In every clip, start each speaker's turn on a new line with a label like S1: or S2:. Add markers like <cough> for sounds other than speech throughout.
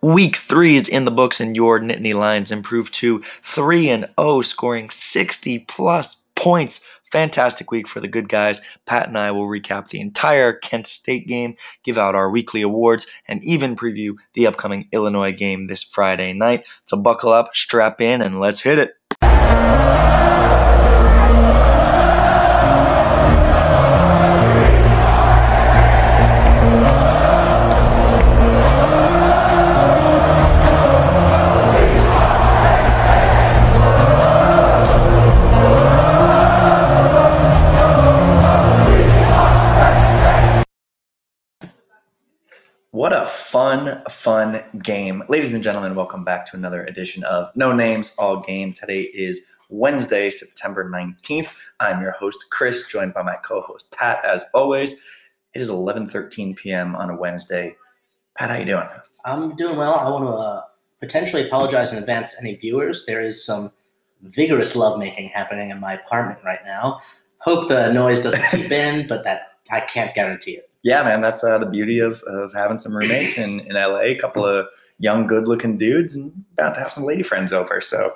S1: Week three is in the books, and your Nittany Lions improved to 3 and 0, scoring 60 plus points. Fantastic week for the good guys. Pat and I will recap the entire Kent State game, give out our weekly awards, and even preview the upcoming Illinois game this Friday night. So buckle up, strap in, and let's hit it. Fun, game. Ladies and gentlemen, welcome back to another edition of No Names, All Game. Today is Wednesday, September 19th. I'm your host, Chris, joined by my co-host, Pat, as always. It is 11.13 p.m. on a Wednesday. Pat, how you doing?
S2: I'm doing well. I want to uh, potentially apologize in advance to any viewers. There is some vigorous lovemaking happening in my apartment right now. Hope the noise doesn't seep <laughs> in, but that I can't guarantee it.
S1: Yeah, man, that's uh, the beauty of, of having some roommates in, in LA. A couple of young, good-looking dudes, and bound to have some lady friends over. So,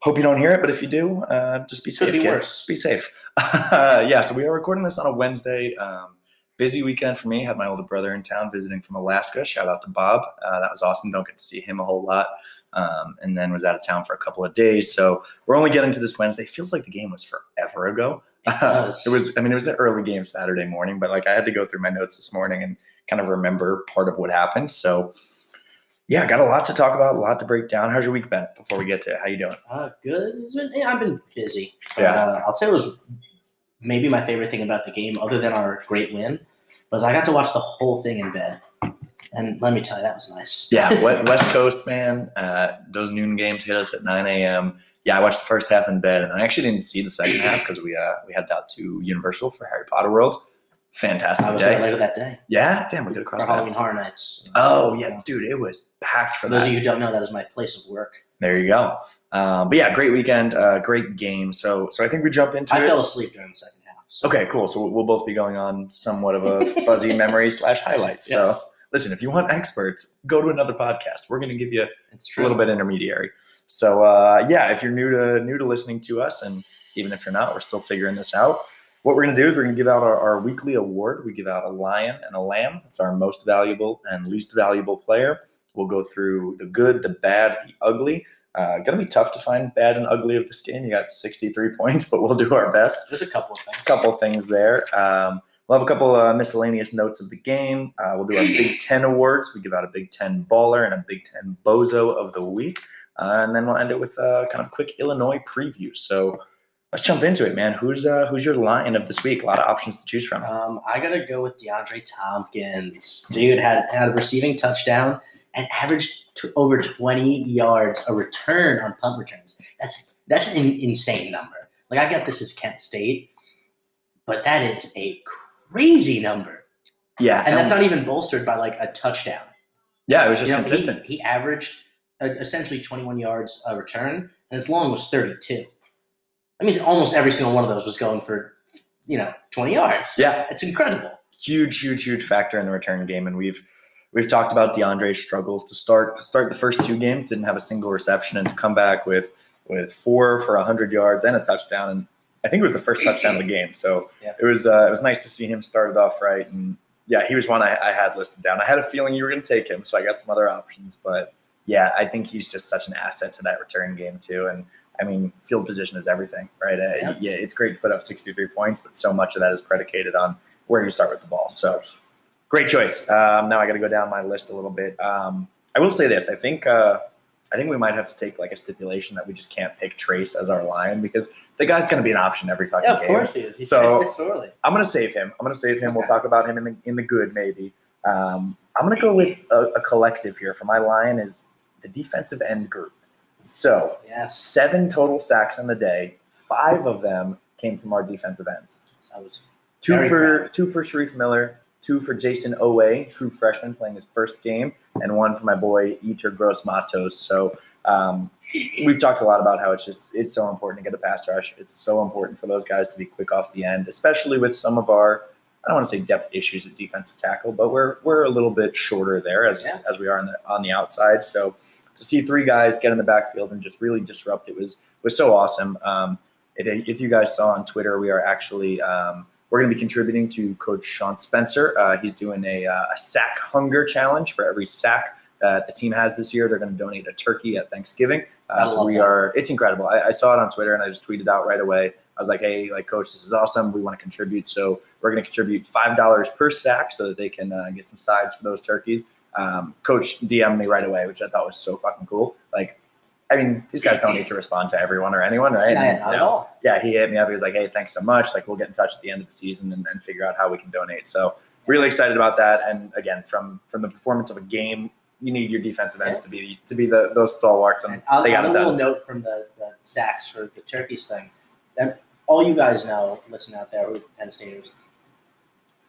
S1: hope you don't hear it, but if you do, uh, just be safe,
S2: be
S1: kids.
S2: worse.
S1: Be safe. <laughs> yeah, so we are recording this on a Wednesday. Um, busy weekend for me. Had my older brother in town visiting from Alaska. Shout out to Bob. Uh, that was awesome. Don't get to see him a whole lot. Um, and then was out of town for a couple of days. So we're only getting to this Wednesday. Feels like the game was forever ago. <laughs>
S2: does.
S1: it was. I mean, it was an early game Saturday morning, but like I had to go through my notes this morning and kind of remember part of what happened. So yeah, got a lot to talk about, a lot to break down. How's your week been? Before we get to it, how you doing?
S2: Uh, good. It's been, yeah, I've been busy.
S1: Yeah.
S2: Uh, I'll say it was maybe my favorite thing about the game, other than our great win, was I got to watch the whole thing in bed. And let me tell you, that was nice.
S1: Yeah, <laughs> West Coast man. Uh, those noon games hit us at 9 a.m. Yeah, I watched the first half in bed, and I actually didn't see the second half because we uh, we headed out to Universal for Harry Potter World. Fantastic
S2: I was
S1: day.
S2: there later that day
S1: Yeah, damn, we could across.
S2: for Halloween. Horror Nights.
S1: Oh yeah, dude, it was packed for
S2: For those
S1: that.
S2: of you who don't know, that is my place of work.
S1: There you go. Um, but yeah, great weekend, uh, great game. So so I think we jump into
S2: I
S1: it.
S2: fell asleep during the second half. So.
S1: Okay, cool. So we'll both be going on somewhat of a fuzzy <laughs> memory slash highlights. So
S2: Yes,
S1: listen, if you want experts, go to another podcast. We're going to give you a little bit intermediary. So uh, yeah, if you're new to new to listening to us, and even if you're not, we're still figuring this out. What we're going to do is we're going to give out our, our weekly award. We give out a lion and a lamb. It's our most valuable and least valuable player. We'll go through the good, the bad, the ugly. Uh, going to be tough to find bad and ugly of this game. You got 63 <laughs> points, but we'll do our best
S2: There's a couple of things.
S1: couple things there. Um, we'll have a couple uh, miscellaneous notes of the game. Uh, we'll do our Big <clears throat> Ten awards. We give out a Big Ten baller and a Big Ten bozo of the week, uh, and then we'll end it with a kind of quick Illinois preview. So let's jump into it, man. Who's uh, who's your lion of this week? A lot of options to choose from.
S2: Um, I gotta go with DeAndre Thompkins. Dude had had a receiving touchdown and averaged to over 20 yards a return on punt returns. That's that's an insane number. Like I get this is Kent State, but that is a crazy number,
S1: Yeah,
S2: and that's not even bolstered by like a touchdown.
S1: yeah, it was just
S2: You know, he-
S1: consistent.
S2: He, averaged uh, essentially 21 yards a return, and his long was 32. I mean, almost every single one of those was going for, you know, 20 yards.
S1: Yeah.
S2: it's incredible.
S1: huge, huge, huge factor in the return game. And we've we've talked about DeAndre's struggles to start to start the first two games, didn't have a single reception, and to come back with with four for hundred yards and a touchdown. And I think it was the first touchdown of the game. So
S2: Yeah.
S1: it was uh, it was nice to see him started off right. And yeah, he was one I, I had listed down. I had a feeling you were going to take him, so I got some other options. But yeah, I think he's just such an asset to that return game too. And I mean, field position is everything, right? Uh,
S2: Yeah.
S1: yeah, it's great to put up 63 points, but so much of that is predicated on where you start with the ball. So great choice. Um, now I got to go down my list a little bit. Um, I will say this: I think uh, I think we might have to take like a stipulation that we just can't pick Trace as our lion because the guy's going to be an option every fucking
S2: Yeah, of
S1: game.
S2: course he is. He's
S1: So-. I'm going to save him. I'm going to save him. We'll talk about him in the in the good maybe. Um, I'm going to go with a, a collective here for my lion is the defensive end group. So
S2: Yes,
S1: seven total sacks in the day. Five of them came from our defensive ends.
S2: that was
S1: Two for two for Shareef Miller, two for Jayson Oweh, true freshman playing his first game, and one for my boy Yetur Gross-Matos. So um, we've talked a lot about how it's just it's so important to get a pass rush. It's so important for those guys to be quick off the end, especially with some of our I don't want to say depth issues at defensive tackle, but we're we're a little bit shorter there as
S2: Yeah.
S1: as we are on the on the outside. So to see three guys get in the backfield and just really disrupt it was was so awesome. Um, if, if you guys saw on Twitter, we are actually um, we're going to be contributing to Coach Sean Spencer. Uh, he's doing a, uh, a sack hunger challenge for every sack that the team has this year. They're going to donate a turkey at Thanksgiving. Uh, so we
S2: that.
S1: are. It's incredible. I, I saw it on Twitter and I just tweeted out right away. I was like, "Hey, like Coach, this is awesome. We want to contribute, so we're going to contribute five dollars per sack so that they can uh, get some sides for those turkeys." Um, Coach DM me right away, which I thought was so fucking cool. I mean, these guys don't need to respond to everyone or anyone, right?
S2: Not,
S1: And,
S2: not
S1: you
S2: at all.
S1: yeah, he hit me up. He was like, "Hey, thanks so much. Like, we'll get in touch at the end of the season and, and figure out how we can donate." So, really excited about that. And again, from from the performance of a game, you need your defensive ends
S2: Yeah.
S1: to be to be the those stalwarts, and
S2: And on,
S1: they got
S2: on
S1: it
S2: a little note from the, the sacks for the turkeys thing, that all you guys know, listen out there, who are Penn Staters,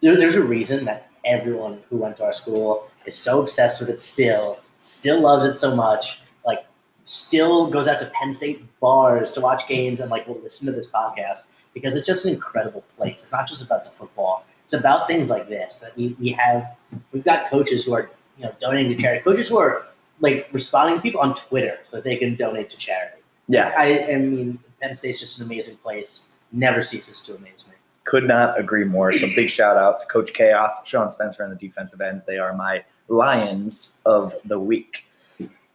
S2: there, there's a reason that everyone who went to our school is so obsessed with it still, still loves it so much, still goes out to Penn State bars to watch games and like will listen to this podcast because it's just an incredible place. It's not just about the football. It's about things like this that we, we have we've got coaches who are you know donating to charity, coaches who are like responding to people on Twitter so that they can donate to charity.
S1: Yeah,
S2: I, I mean, Penn State's just an amazing place. Never ceases to amaze me.
S1: could not agree more. So, big shout out to Coach Chaos, Sean Spencer, and the defensive ends. They are my Lions of the week.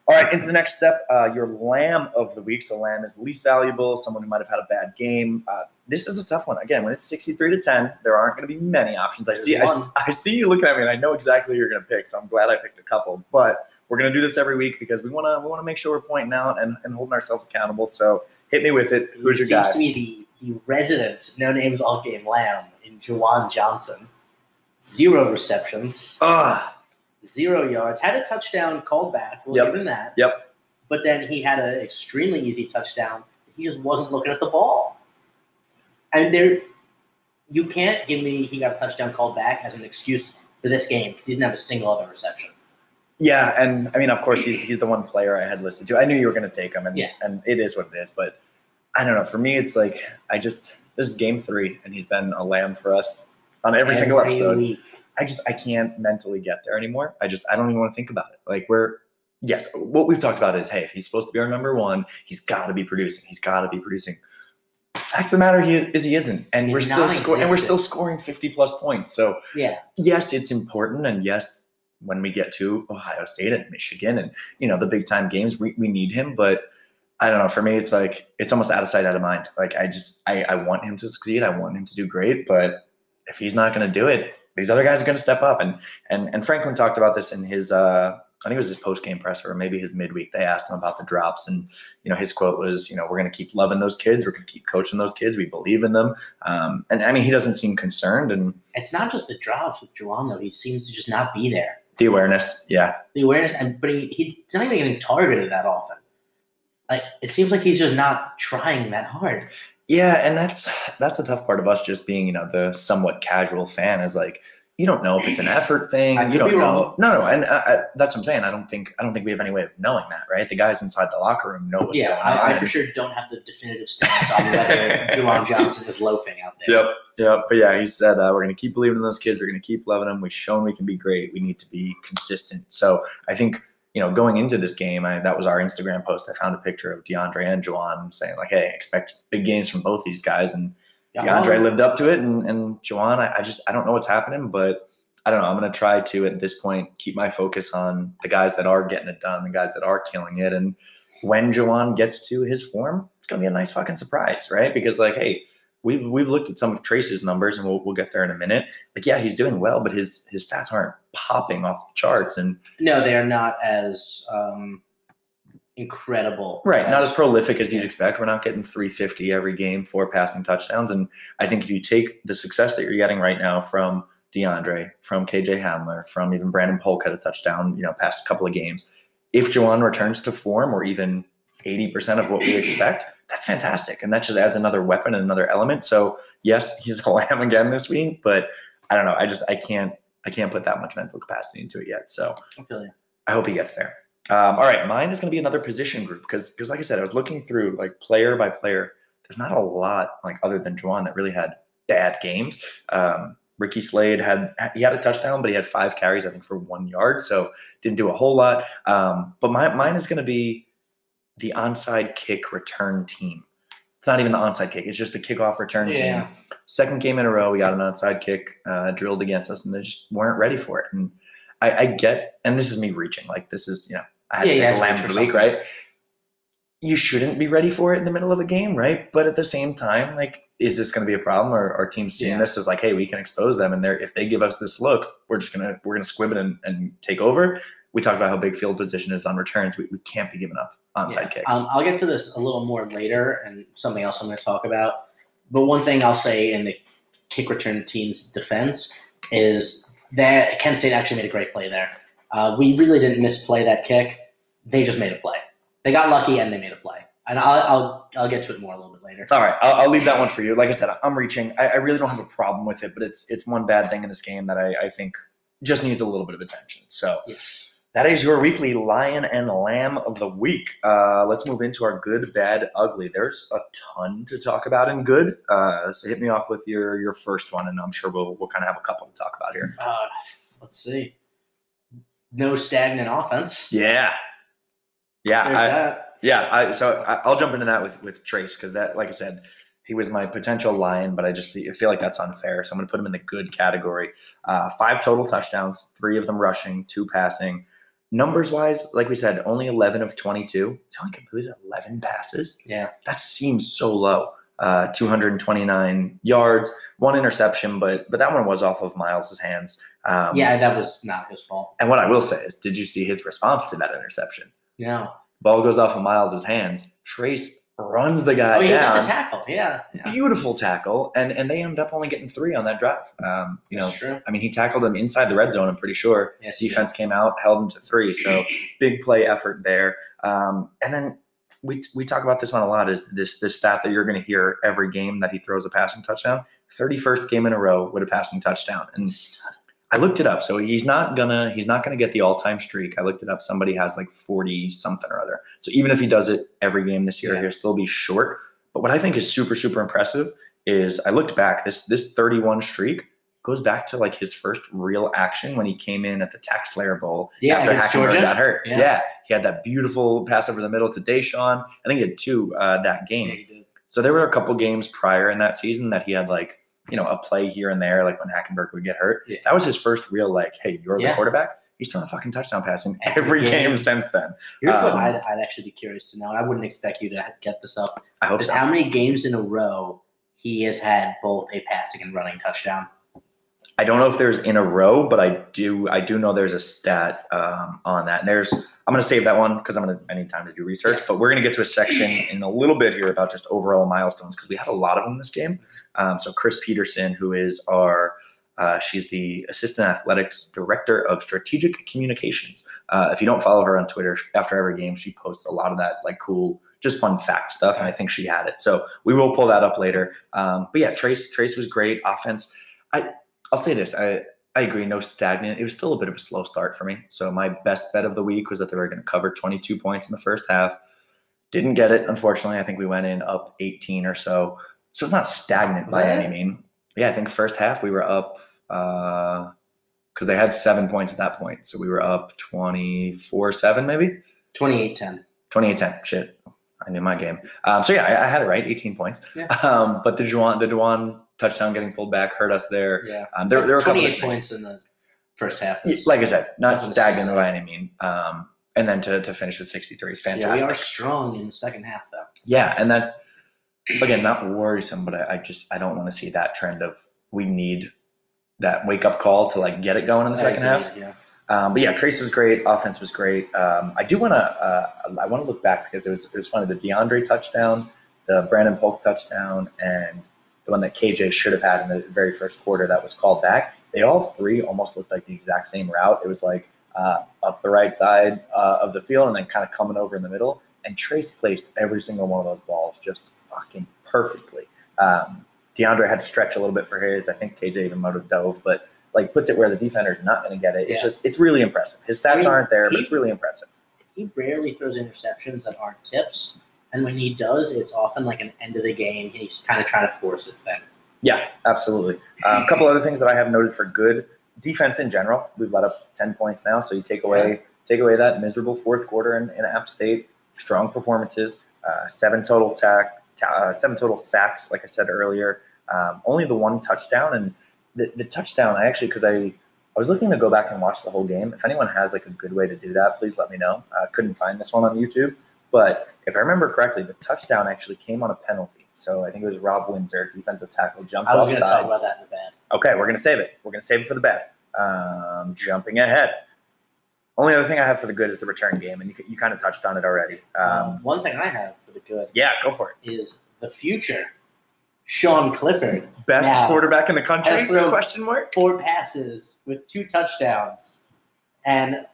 S1: All right, into the next step, uh, your lamb of the week. So lamb is least valuable, someone who might have had a bad game. Uh, this is a tough one. Again, when it's sixty-three to ten, there aren't going to be many options. I
S2: There's
S1: see. I, I see you looking at me, and I know exactly who you're going to pick. So I'm glad I picked a couple. But we're going to do this every week because we want to we want to make sure we're pointing out and, and holding ourselves accountable. So hit me with it. Who's your guy?
S2: Seems to be the, the resident no names all game lamb in Juwan Johnson. Zero receptions,
S1: Ah,
S2: zero yards. Had a touchdown called back. We'll
S1: Yep.
S2: give him that.
S1: Yep.
S2: But then he had an extremely easy touchdown. He just wasn't looking at the ball. And there, you can't give me he got a touchdown called back as an excuse for this game because he didn't have a single other reception.
S1: Yeah, and I mean, of course, he's he's the one player I had listed too. I knew you were going to take him, and
S2: Yeah.
S1: and it is what it is. But I don't know. For me, it's like I just this is game three, and he's been a lamb for us on every, single episode.
S2: week.
S1: I just I can't mentally get there anymore. I just I don't even want to think about it. Like we're yes, what we've talked about is hey, if he's supposed to be our number one, he's got to be producing. He's got to be producing. Fact of the matter he, is he isn't, and
S2: He's
S1: we're still scoring, and we're still scoring fifty plus points. So
S2: Yeah.
S1: yes, it's important, and yes, when we get to Ohio State and Michigan and you know the big time games, we, we need him. But I don't know. For me, it's like it's almost out of sight, out of mind. Like I just I, I want him to succeed. I want him to do great. But if he's not going to do it, these other guys are going to step up. And and and Franklin talked about this in his uh, I think it was his post game presser or maybe his midweek. They asked him about the drops, and you know his quote was, you know, we're going to keep loving those kids. We're going to keep coaching those kids. We believe in them. Um, and I mean, he doesn't seem concerned. And
S2: It's not just the drops with Juwan though. He seems to just not be there.
S1: the awareness, yeah,
S2: The awareness, and but he, he's not even getting targeted that often. Like it seems like he's just not trying that hard.
S1: Yeah, and that's that's a tough part of us just being, you know, the somewhat casual fan is like you don't know if it's an effort thing. You don't know.
S2: wrong.
S1: No, no, and I, I, that's what I'm saying. I don't think I don't think we have any way of knowing that, right? The guys inside the locker room know what's
S2: yeah,
S1: going on.
S2: I, I for sure don't have the definitive stance on whether <laughs> Juwan Johnson is loafing out there.
S1: Yep, yep. But yeah, he said uh, we're going to keep believing in those kids. We're going to keep loving them. We've shown we can be great. We need to be consistent. So I think you know going into this game, I, that was our Instagram post. I found a picture of DeAndre and Juwan saying like, "Hey, expect big games from both these guys." And DeAndre lived up to it, and and Juwan, I, I just I don't know what's happening, but I don't know. I'm going to try to at this point keep my focus on the guys that are getting it done, the guys that are killing it, and when Juwan gets to his form, it's going to be a nice fucking surprise, right? Because like, hey, we've we've looked at some of Trace's numbers, and we'll we'll get there in a minute. Like, yeah, he's doing well, but his his stats aren't popping off the charts, and
S2: No, they are not as um, incredible.
S1: Right, not as prolific as you'd
S2: Yeah.
S1: expect. We're not getting 350 every game, four passing touchdowns. And I think if you take the success that you're getting right now from DeAndre, from KJ Hamler, from even Brandon Polk had a touchdown, you know, past a couple of games. If Juwan returns to form or even 80% of what we expect, that's fantastic. And that just adds another weapon and another element. So yes, <laughs> he's a lamb again this week, but I don't know. I just I can't I can't put that much mental capacity into it yet. So
S2: I.
S1: I hope he gets there. Um, all right, mine is going to be another position group because, because like I said, I was looking through like player by player. There's not a lot like other than Juwan that really had bad games. Um, Ricky Slade had he had a touchdown, but he had five carries, I think, for one yard, so didn't do a whole lot. Um, but my, mine is going to be the onside kick return team. It's not even the onside kick; it's just the kickoff return
S2: Yeah.
S1: team. Second game in a row, we got an onside kick uh, drilled against us, and they just weren't ready for it. And I, I get, and this is me reaching. Like this is, you know, I had
S2: Yeah,
S1: to pick
S2: had
S1: a lamb for the week, right? You shouldn't be ready for it in the middle of a game, right? But at the same time, like, is this going to be a problem? Or are teams seeing
S2: Yeah.
S1: this as like, hey, we can expose them, and they're if they give us this look, we're just gonna we're gonna squib it and, and take over. We talked about how big field position is on returns. We, we can't be giving up onside
S2: Yeah.
S1: kicks.
S2: Um, I'll get to this a little more later and something else I'm going to talk about. But one thing I'll say in the kick return team's defense is that Kent State actually made a great play there. Uh, we really didn't misplay that kick. They just made a play. They got lucky and they made a play. And I'll, I'll, I'll get to it more a little bit later.
S1: All right, I'll, I'll leave that one for you. Like I said, I'm reaching. I, I really don't have a problem with it, but it's it's one bad thing in this game that I, I think just needs a little bit of attention. So
S2: Yeah.
S1: That is your weekly lion and lamb of the week. Uh, let's move into our good, bad, ugly. There's a ton to talk about in good. Uh, so hit me off with your your first one, and I'm sure we'll we'll kind of have a couple to talk about here.
S2: Uh, let's see. No stagnant offense.
S1: Yeah, yeah. I,
S2: that.
S1: Yeah, I, so I, I'll jump into that with with Trace because that, like I said, he was my potential lion, but I just feel, feel like that's unfair. So I'm going to put him in the good category. Uh, five total touchdowns, three of them rushing, two passing. Numbers wise, like we said, only 11 of 22. He's only completed 11 passes.
S2: Yeah.
S1: That seems so low. Uh, 229 yards, one interception, but but that one was off of Miles's hands. Um,
S2: yeah, that was not his fault.
S1: And what I will say is, did you see his response to that interception?
S2: No.
S1: Ball goes off of Miles' hands. Trace runs the guy
S2: Oh, he got the tackle. Yeah. yeah.
S1: Beautiful tackle, and and they ended up only getting three on that drive. Um, you know,
S2: true.
S1: I mean, he tackled him inside the red zone. I'm pretty sure.
S2: Yes,
S1: Defense came out, held him to three. So <laughs> big play effort there. Um, and then we we talk about this one a lot. Is this this stat that you're going to hear every game that he throws a passing touchdown? 31st game in a row with a passing touchdown, and. I looked it up. So he's not gonna he's not gonna get the all time streak. I looked it up. Somebody has like forty something or other. So even if he does it every game this year,
S2: Yeah.
S1: he'll still be short. But what I think is super super impressive is I looked back. This this thirty one streak goes back to like his first real action when he came in at the TaxSlayer Bowl
S2: Yeah,
S1: after Hackenberg got hurt.
S2: Yeah.
S1: Yeah. he had that beautiful pass over the middle to DaeSean. I think he had two uh, that game.
S2: Yeah.
S1: So there were a couple games prior in that season that he had like, you know, a play here and there, like when Hackenberg would get hurt.
S2: Yeah.
S1: That was his first real like, hey, you're the quarterback. He's throwing a fucking touchdown pass in
S2: Every
S1: every game. since then.
S2: Here's what
S1: Um,
S2: I'd, I'd actually be curious to know, and I wouldn't expect you to get this up.
S1: I hope so.
S2: how many games in a row he has had both a passing and running touchdown?
S1: I don't know if there's in a row, but I do I do know there's a stat um, on that. And there's I'm gonna save that one because I'm gonna I need time to do research. But we're gonna get to a section in a little bit here about just overall milestones because we had a lot of them this game. Um, so Kris Petersen, who is our uh, she's the assistant athletics director of strategic communications. Uh, if you don't follow her on Twitter, after every game she posts a lot of that like cool, just fun fact stuff, and I think she had it. So we will pull that up later. Um, but yeah, Trace Trace was great. Offense, I I'll say this. I I agree. No stagnant. It was still a bit of a slow start for me. So my best bet of the week was that they were going to cover 22 points in the first half. Didn't get it, unfortunately. I think we went in up 18 or so. So it's not stagnant by any mean. Yeah, I think first half we were up because they had seven points at that point. So we were up 24 7 maybe.
S2: 28-10.
S1: 28-10. Shit. I knew my game. Um, so yeah, I, I had it right, 18 points.
S2: Yeah.
S1: Um, but the Juwan, the Juwan touchdown getting pulled back hurt us there.
S2: Yeah.
S1: Um, there, there were a couple of
S2: points in the first half.
S1: Yeah, like I said, not stagnant by any mean. Um, and then to, to finish with 63 is
S2: yeah,
S1: fantastic.
S2: we are strong in the second half, though.
S1: Yeah, and that's again not worrisome, but I, I just I don't want to see that trend of we need that wake up call to like get it going in the
S2: I
S1: second
S2: agree,
S1: half.
S2: Yeah.
S1: Um, but yeah, Trace was great. Offense was great. Um, I do want to uh, I want to look back because it was it was funny the DeAndre touchdown, the Brandon Polk touchdown, and the one that KJ should have had in the very first quarter that was called back. They all three almost looked like the exact same route. It was like uh, up the right side uh, of the field and then kind of coming over in the middle. And Trace placed every single one of those balls just fucking perfectly. Um, DeAndre had to stretch a little bit for his. I think KJ even might have dove, but like puts it where the defender's not going to get it. It's
S2: Yeah.
S1: just it's really impressive. His stats
S2: I mean,
S1: aren't there, but it's really impressive.
S2: He rarely throws interceptions that aren't tips. And when he does, it's often like an end of the game. He's kind of trying to force it then.
S1: Yeah, absolutely. Um, a couple other things that I have noted for good defense in general. We've let up ten points now, so you take away take away that miserable fourth quarter in, in App State. Strong performances, uh, seven total tack, ta- uh, seven total sacks. Like I said earlier, um, only the one touchdown, and the, the touchdown. I actually because I I was looking to go back and watch the whole game. If anyone has like a good way to do that, please let me know. Uh, couldn't find this one on YouTube, but if I remember correctly, the touchdown actually came on a penalty. So I think it was Rob Windsor, defensive tackle, jumped
S2: I was going to talk about that in the bad.
S1: Okay, we're gonna save it. We're gonna save it for the bad. Um, jumping ahead. Only other thing I have for the good is the return game, and you, you kind of touched on it already. Um,
S2: One thing I have for the good
S1: yeah, go for it.
S2: is the future. Sean Clifford,
S1: Best
S2: Now,
S1: quarterback in the country? Question mark.
S2: four passes with two touchdowns, and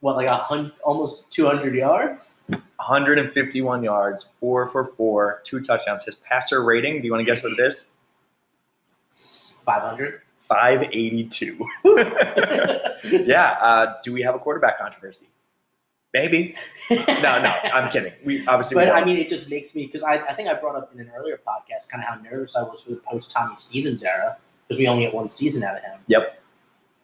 S2: what like a hundred, almost two hundred yards.
S1: 151 yards, four for four, two touchdowns. His passer rating. Do you want to guess what it is?
S2: Five hundred.
S1: 582. <laughs> yeah. Uh, do we have a quarterback controversy? Maybe. No, no. I'm kidding. We obviously.
S2: But I mean, it just makes me because I, I think I brought up in an earlier podcast kind of how nervous I was for the post Tommy Stevens era because we only get one season out of him.
S1: Yep.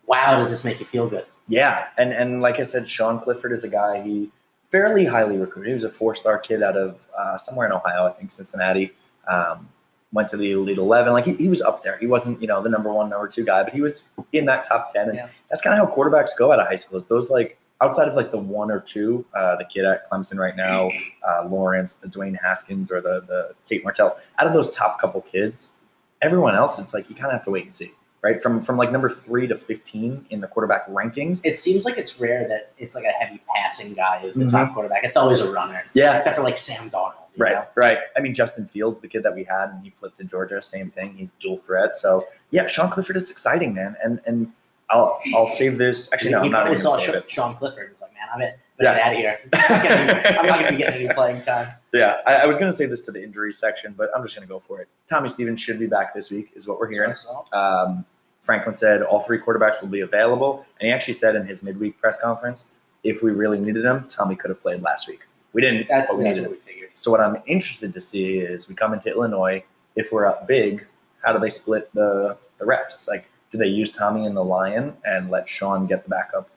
S2: Wow, does this make you feel good?
S1: Yeah, and and like I said, Sean Clifford is a guy he fairly highly recruited. He was a four star kid out of uh, somewhere in Ohio, I think Cincinnati. Um, went to the Elite Eleven. Like he, he was up there. He wasn't you know the number one, number two guy, but he was in that top ten. And
S2: Yeah.
S1: that's kind of how quarterbacks go out of high school. Is those like outside of like the one or two, uh, the kid at Clemson right now, uh, Lawrence, the Dwayne Haskins, or the the Tate Martell. Out of those top couple kids, everyone else, it's like you kind of have to wait and see. Right from from like number three to fifteen in the quarterback rankings.
S2: It seems like it's rare that it's like a heavy passing guy is the
S1: Mhm.
S2: top quarterback. It's always a runner,
S1: Yeah,
S2: except for like Sam Darnold. you
S1: Right,
S2: know?
S1: right. I mean, Justin Fields, the kid that we had, and he flipped to Georgia, same thing. He's dual threat. So yeah, Sean Clifford is exciting, man. And and I'll I'll save this. Actually, no, I'm not even gonna save
S2: Sha-
S1: it.
S2: Sean Clifford. was like, man, I'm it.
S1: Yeah.
S2: Get out of here. I'm not gonna- I'm not going to be getting any playing time.
S1: Yeah, I, I was gonna say this to the injury section, but I'm just gonna go for it. Tommy Stevens should be back this week, is what we're hearing. Um, Franklin said all three quarterbacks will be available, and he actually said in his midweek press conference, if we really needed him, Tommy could have played last week. We didn't,
S2: that's,
S1: but we needed him. So what I'm interested to see is we come into Illinois. If we're up big, how do they split the the reps? Like, do they use Tommy and the Lion and let Sean get the backup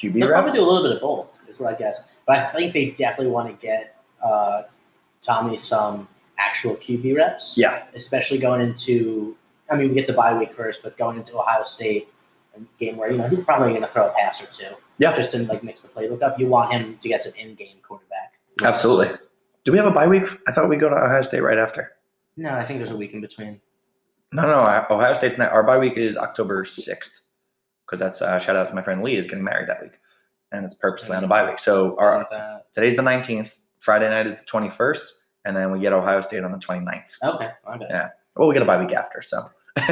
S1: QB
S2: They'll probably
S1: reps?
S2: do a little bit of both, is what I guess. But I think they definitely want to get uh, Tommy some actual QB reps.
S1: Yeah,
S2: Especially going into, I mean, we get the bye week first, but going into Ohio State, a game where, you know, he's probably going to throw a pass or two.
S1: Yeah.
S2: Just to, like, mix the playbook up. You want him to get some in game quarterback. reps.
S1: absolutely. Do we have a bye week? I thought we go to Ohio State right after.
S2: No, I think there's a week in between.
S1: No, no, Ohio State's not. Our bye week is October sixth because that's uh, shout out to my friend Lee is getting married that week, and it's purposely on a bye week. So our
S2: Something like that.
S1: today's the nineteenth. Friday night is the twenty first, and then we get Ohio State on the 29th.
S2: Okay.
S1: Yeah. Well, we get a bye week after, so. <laughs>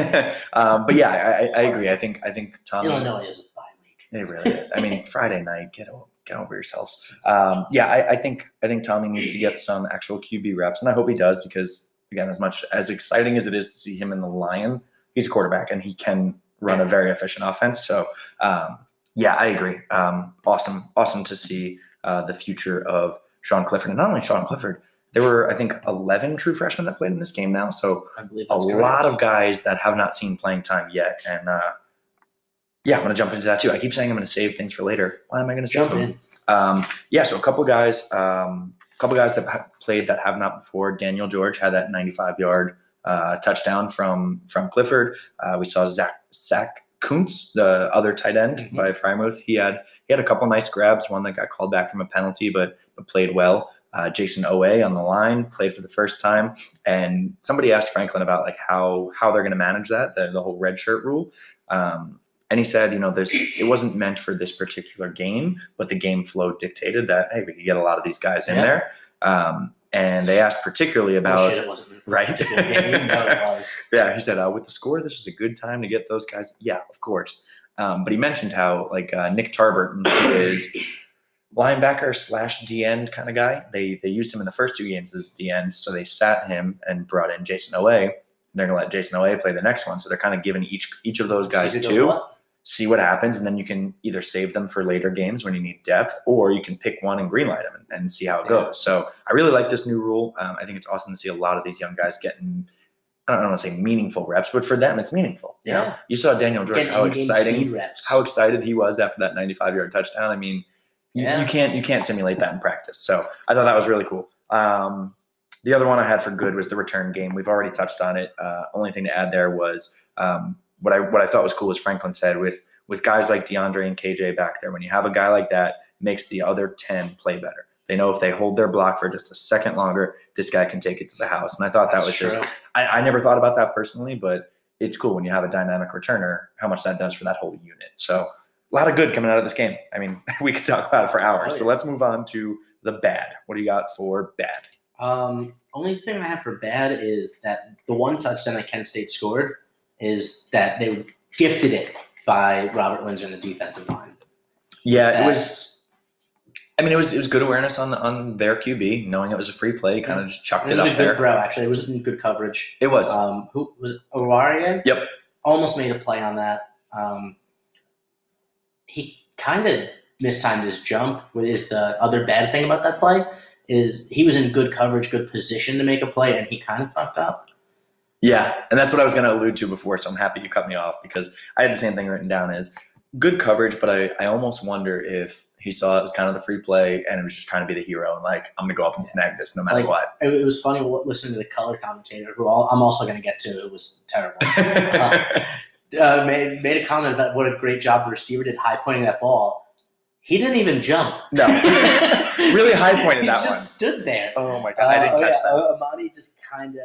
S1: um, but yeah, I, I- agree. I think I think Tommy.
S2: Illinois is a bye week.
S1: They really. Is. I mean, <laughs> Friday night. Get over, get over yourselves. Um, yeah, I, I think I think Tommy needs to get some actual QB reps, and I hope he does because again, as much as exciting as it is to see him in the Lion, he's a quarterback and he can run a very efficient offense. So um, yeah, I agree. Um, awesome, awesome to see uh, the future of Sean Clifford, and not only Sean Clifford. There were, I think, 11 true freshmen that played in this game now. So
S2: I believe
S1: a
S2: that's
S1: lot of guys that have not seen playing time yet. And uh, yeah, I'm going to jump into that too. I keep saying I'm going to save things for later. Why am I going to save them? Um, yeah, so a couple guys, um, a couple guys that ha- played that have not before. Daniel George had that 95 yard touchdown from from Clifford. Uh, we saw Zach Zach Kuntz, the other tight end
S2: Mhm.
S1: by Freiermuth. He had he had a couple nice grabs. One that got called back from a penalty, but but played well. Uh, Jayson Oweh on the line played for the first time, and somebody asked Franklin about like how how they're going to manage that the, the whole red shirt rule. Um, and he said, you know, there's it wasn't meant for this particular game, but the game flow dictated that hey, we could get a lot of these guys in
S2: Yeah.
S1: there. Um, and they asked particularly about
S2: Bullshit, it wasn't
S1: right. <laughs>
S2: No, <laughs>
S1: yeah, he said uh, with the score, this was a good time to get those guys. Yeah, of course. Um, but he mentioned how like uh, Nick Tarburton is linebacker slash D end kind of guy. They they used him in the first two games as D end, so they sat him and brought in Jayson Oweh. They're gonna let Jayson Oweh play the next one, so they're kind of giving each each of those guys
S2: See who does
S1: two
S2: what?
S1: See what happens, and then you can either save them for later games when you need depth, or you can pick one and greenlight them and, and see how it
S2: Yeah.
S1: goes. So I really like this new rule. Um, I think it's awesome to see a lot of these young guys getting I don't want to say meaningful reps, but for them it's meaningful. You know,
S2: Yeah.
S1: you saw Daniel George
S2: Getting
S1: how exciting
S2: reps.
S1: how excited he was after that 95 yard touchdown. I mean, you, you can't you can't simulate that in practice. So I thought that was really cool. Um, the other one I had for good was the return game. We've already touched on it. Uh, only thing to add there was um, what I what I thought was cool was Franklin said with with guys like DeAndre and KJ back there. When you have a guy like that, makes the other 10 play better. They know if they hold their block for just a second longer, this guy can take it to the house. And I thought that was
S2: That's
S1: just. I, I never thought about that personally, but it's cool when you have a dynamic returner, how much that does for that whole unit. So a lot of good coming out of this game. I mean, <laughs> we could talk about it for hours.
S2: Oh,
S1: So let's move on to the bad. What do you got for bad?
S2: Um, only thing I have for bad is that the one touchdown that Kent State scored is that they gifted it by Robert Windsor in the defensive line.
S1: Yeah, it was. I mean, it was it was good awareness on the, on their QB, knowing it was a free play, kind of just chucked
S2: And
S1: it
S2: it was a
S1: up
S2: good
S1: there.
S2: throw, actually. It was good coverage.
S1: It was.
S2: Um, who was it?
S1: Yep.
S2: Almost made a play on that. Um, he kind of mistimed his jump. What is the other bad thing about that play? Is he was in good coverage, good position to make a play, and he kind of fucked up.
S1: Yeah, and that's what I was going to allude to before. So I'm happy you cut me off because I had the same thing written down as good coverage, but I, I almost wonder if he saw it was kind of the free play and it was just trying to be the hero and like I'm going to go up and snag this no matter
S2: Like,
S1: what.
S2: It, it was funny listening to the color commentator, who I'm also going to get to. It was terrible. <laughs> uh, made made a comment about what a great job the receiver did high pointing that ball. He didn't even jump.
S1: No. <laughs> Really high pointed
S2: he
S1: that
S2: just
S1: one.
S2: stood there.
S1: oh my god, I didn't
S2: Uh,
S1: catch
S2: yeah,
S1: that.
S2: uh, Amani just kind of,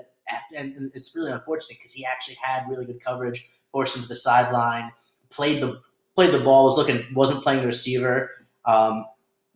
S2: and, and it's really unfortunate because he actually had really good coverage, forced him to the sideline, played the played the ball, was looking, wasn't playing the receiver, um,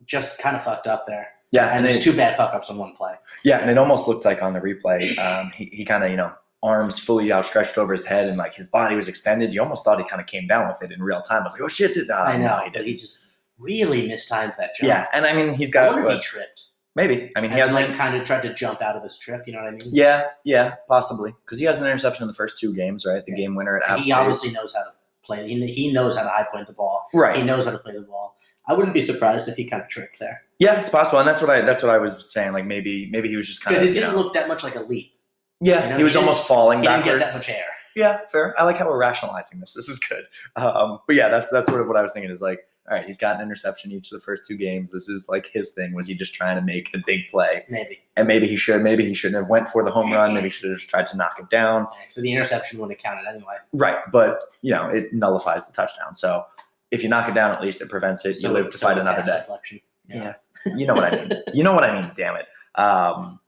S2: just kind of fucked up there.
S1: Yeah,
S2: And
S1: and
S2: there's
S1: it,
S2: two bad fuck ups on one play.
S1: yeah, and it almost looked like on the replay, um, he, he kind of you know arms fully outstretched over his head and like his body was extended. You almost thought he kind of came down with it in real time. I was like, oh shit, did not.
S2: I
S1: no,
S2: know,
S1: he didn't.
S2: he just really mistimed that jump.
S1: Yeah, and I mean he's got
S2: wonder if he tripped.
S1: maybe. I mean he has
S2: like kind of tried to jump out of his trip. You know what I mean?
S1: yeah, yeah, possibly because he has an interception in the first two games, right? The
S2: Yeah.
S1: game winner at App
S2: he
S1: State.
S2: obviously knows how to play. He, he knows how to high point the ball.
S1: Right.
S2: He knows how to play the ball. I wouldn't be surprised if he kind of tripped there
S1: Yeah, it's possible, and that's what I that's what I was saying. Like maybe maybe he was just kind of
S2: because
S1: it
S2: didn't
S1: know,
S2: look that much like a leap.
S1: yeah
S2: you know,
S1: he was
S2: he
S1: almost falling
S2: He didn't
S1: backwards.
S2: get that much air.
S1: Yeah, fair. I like how we're rationalizing this. This is good. Um, but yeah, that's that's sort of what I was thinking. Is like, all right, he's got an interception each of the first two games. This is like his thing. Was he just trying to make the big play?
S2: Maybe.
S1: And maybe he should. Maybe he shouldn't have went for the home run. Maybe he should have just tried to knock it down.
S2: So the interception wouldn't have counted anyway.
S1: Right. But you know, it nullifies the touchdown. So if you knock it down, at least it prevents it. You live to
S2: so
S1: fight another day.
S2: deflection.
S1: Yeah. You know what I mean. You know what I mean. Damn it. Um,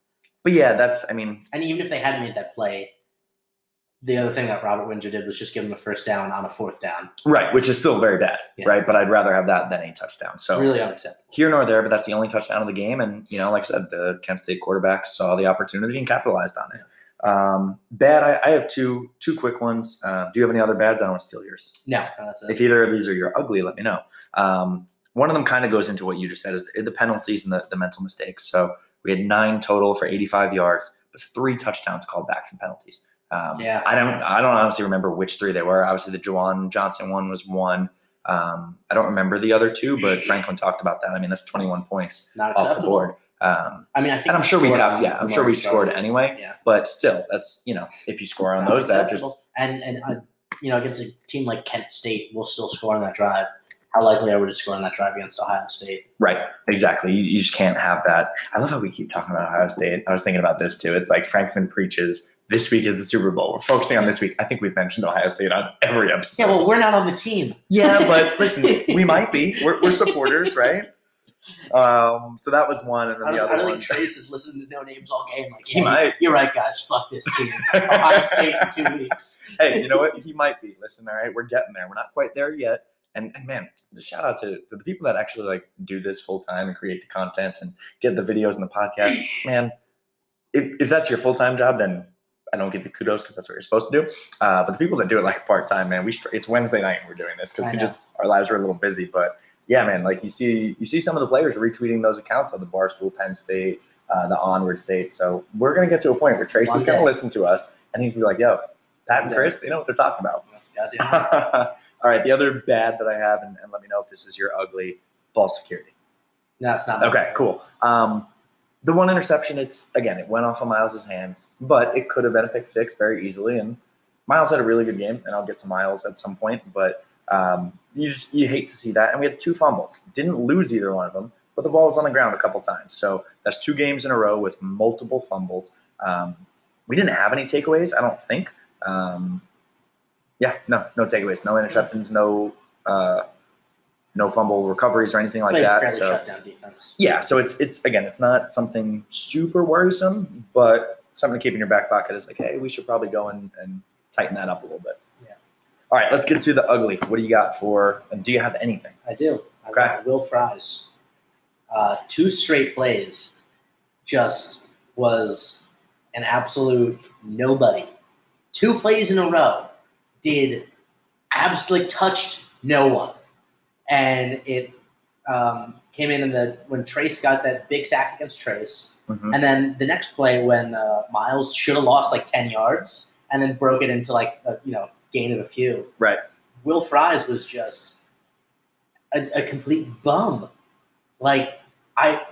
S1: but yeah, that's. I mean,
S2: And even if they hadn't made that play, the other thing that Robert Windsor did was just give him a first down on a fourth down.
S1: right, which is still very bad.
S2: Yeah.
S1: Right. But I'd rather have that than a touchdown. So
S2: really unacceptable.
S1: here nor there, but that's the only touchdown of the game. And, you know, like I said, the Kent State quarterback saw the opportunity and capitalized on it. Um, bad, I, I have two two quick ones. Uh, do you have any other bads? I don't want to steal yours.
S2: No, no.
S1: If either of these are your ugly, let me know. Um, one of them kind of goes into what you just said is the, the penalties and the, the mental mistakes. So we had nine total for 85 yards, but three touchdowns called back from penalties. Um,
S2: Yeah.
S1: I don't I don't honestly remember which three they were. Obviously, the Juwan Johnson one was one. Um, I don't remember the other two, but <clears throat> Franklin talked about that. I mean, that's 21 points
S2: Not
S1: off the board. Um,
S2: I mean, I think
S1: and I'm sure we
S2: on
S1: yeah, I'm sure we
S2: so-
S1: scored anyway.
S2: Yeah.
S1: But still, that's you know, if you score on
S2: Not
S1: those, that just
S2: and and uh, you know against a team like Kent State, we'll still score on that drive. How likely are we to score on that drive against Ohio State?
S1: right, exactly. You, you just can't have that. I love how we keep talking about Ohio State. I was thinking about this too. It's like Franklin preaches. This week is the Super Bowl. We're focusing on this week. I think we've mentioned Ohio State on every episode.
S2: Yeah, well, we're not on the team.
S1: Yeah, <laughs> but listen, we might be. We're, we're supporters, right? Um, so that was one, and then
S2: I
S1: the
S2: don't, I
S1: other
S2: don't
S1: one.
S2: think Trace is listening to no names all game. Like,
S1: He might.
S2: You're right, guys. Fuck this team. Ohio State in two weeks. <laughs>
S1: hey, you know what? He might be. Listen, all right, we're getting there. We're not quite there yet. And, and man, the shout out to, to the people that actually like do this full time and create the content and get the videos and the podcast. Man, if, if that's your full time job, then I don't give you kudos because that's what you're supposed to do. Uh, but the people that do it like part time, man, we it's Wednesday night and we're doing this because we
S2: know.
S1: just our lives are a little busy. But yeah, man, like you see you see some of the players retweeting those accounts of the Barstool, Penn State, uh, the Onward State. So we're gonna get to a point where Tracy's
S2: One
S1: gonna
S2: day.
S1: listen to us and he's gonna be like, "Yo, Pat and Chris, they know what they're talking about."
S2: Goddamn. <laughs>
S1: All right, the other bad that I have, and, and let me know if this is your ugly ball security.
S2: No, it's not.
S1: Okay, cool. Um, the one interception, it's again, it went off of Miles's hands, but it could have been a pick six very easily. And Miles had a really good game, and I'll get to Miles at some point, but um, you just you hate to see that. And we had two fumbles, didn't lose either one of them, but the ball was on the ground a couple times. So that's two games in a row with multiple fumbles. Um, we didn't have any takeaways, I don't think. Um, yeah, no, no takeaways, no interceptions, no uh, no fumble recoveries or anything like
S2: Played
S1: that. So
S2: shut down defense.
S1: yeah, so it's it's again, it's not something super worrisome, but something to keep in your back pocket is like, hey, we should probably go and, and tighten that up a little bit.
S2: Yeah.
S1: All right, let's get to the ugly. What do you got for? And do you have anything?
S2: I do.
S1: Okay.
S2: got Will Fries. Uh, two straight plays just was an absolute nobody. Two plays in a row did absolutely touched no one. And it um, came in in the when Trace got that big sack against Trace.
S1: Mhm.
S2: And then the next play when uh, Miles should have lost like 10 yards and then broke it into like a, you know, gain of a few.
S1: Right.
S2: Will Fries was just a, a complete bum. Like I,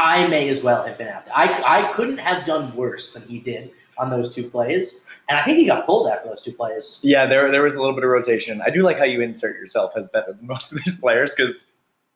S2: I may as well have been out there. I, I couldn't have done worse than he did on those two plays, and I think he got pulled after those two plays.
S1: Yeah, there there was a little bit of rotation. I do like how you insert yourself as better than <laughs> most of these players because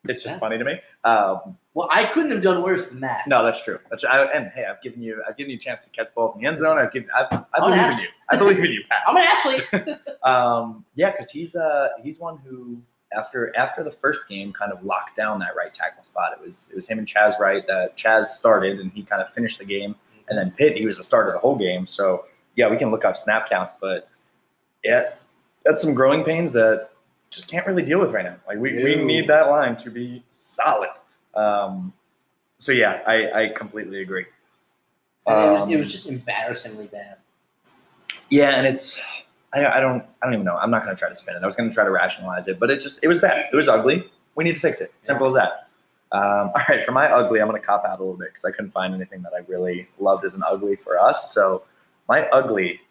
S1: it's just
S2: Yeah.
S1: funny to me. Um,
S2: Well, I couldn't have done worse than that.
S1: no, that's true. That's I, and hey, I've given you I've given you a chance to catch balls in the end zone. I've given I, I believe in you. I believe in you, Pat. <laughs>
S2: I'm an athlete. <laughs>
S1: Um, yeah, because he's uh he's one who after after the first game kind of locked down that right tackle spot. It was it was him and Chasz Wright that Chasz started and he kind of finished the game, and then Pitt he was the starter the whole game. So yeah, we can look up snap counts, but yeah, that's some growing pains that just can't really deal with right now. Like we, we need that line to be solid. Um, so yeah, I, I completely agree.
S2: And it, was, it
S1: Um,
S2: was just embarrassingly bad.
S1: Yeah, and it's I, I don't I don't even know. I'm not gonna try to spin it. I was gonna try to rationalize it, but it just it was bad. It was ugly. We need to fix it. Simple as that. Um, <laughs> all right, for my ugly, I'm gonna cop out a little bit because I couldn't find anything that I really loved as an ugly for us. So my ugly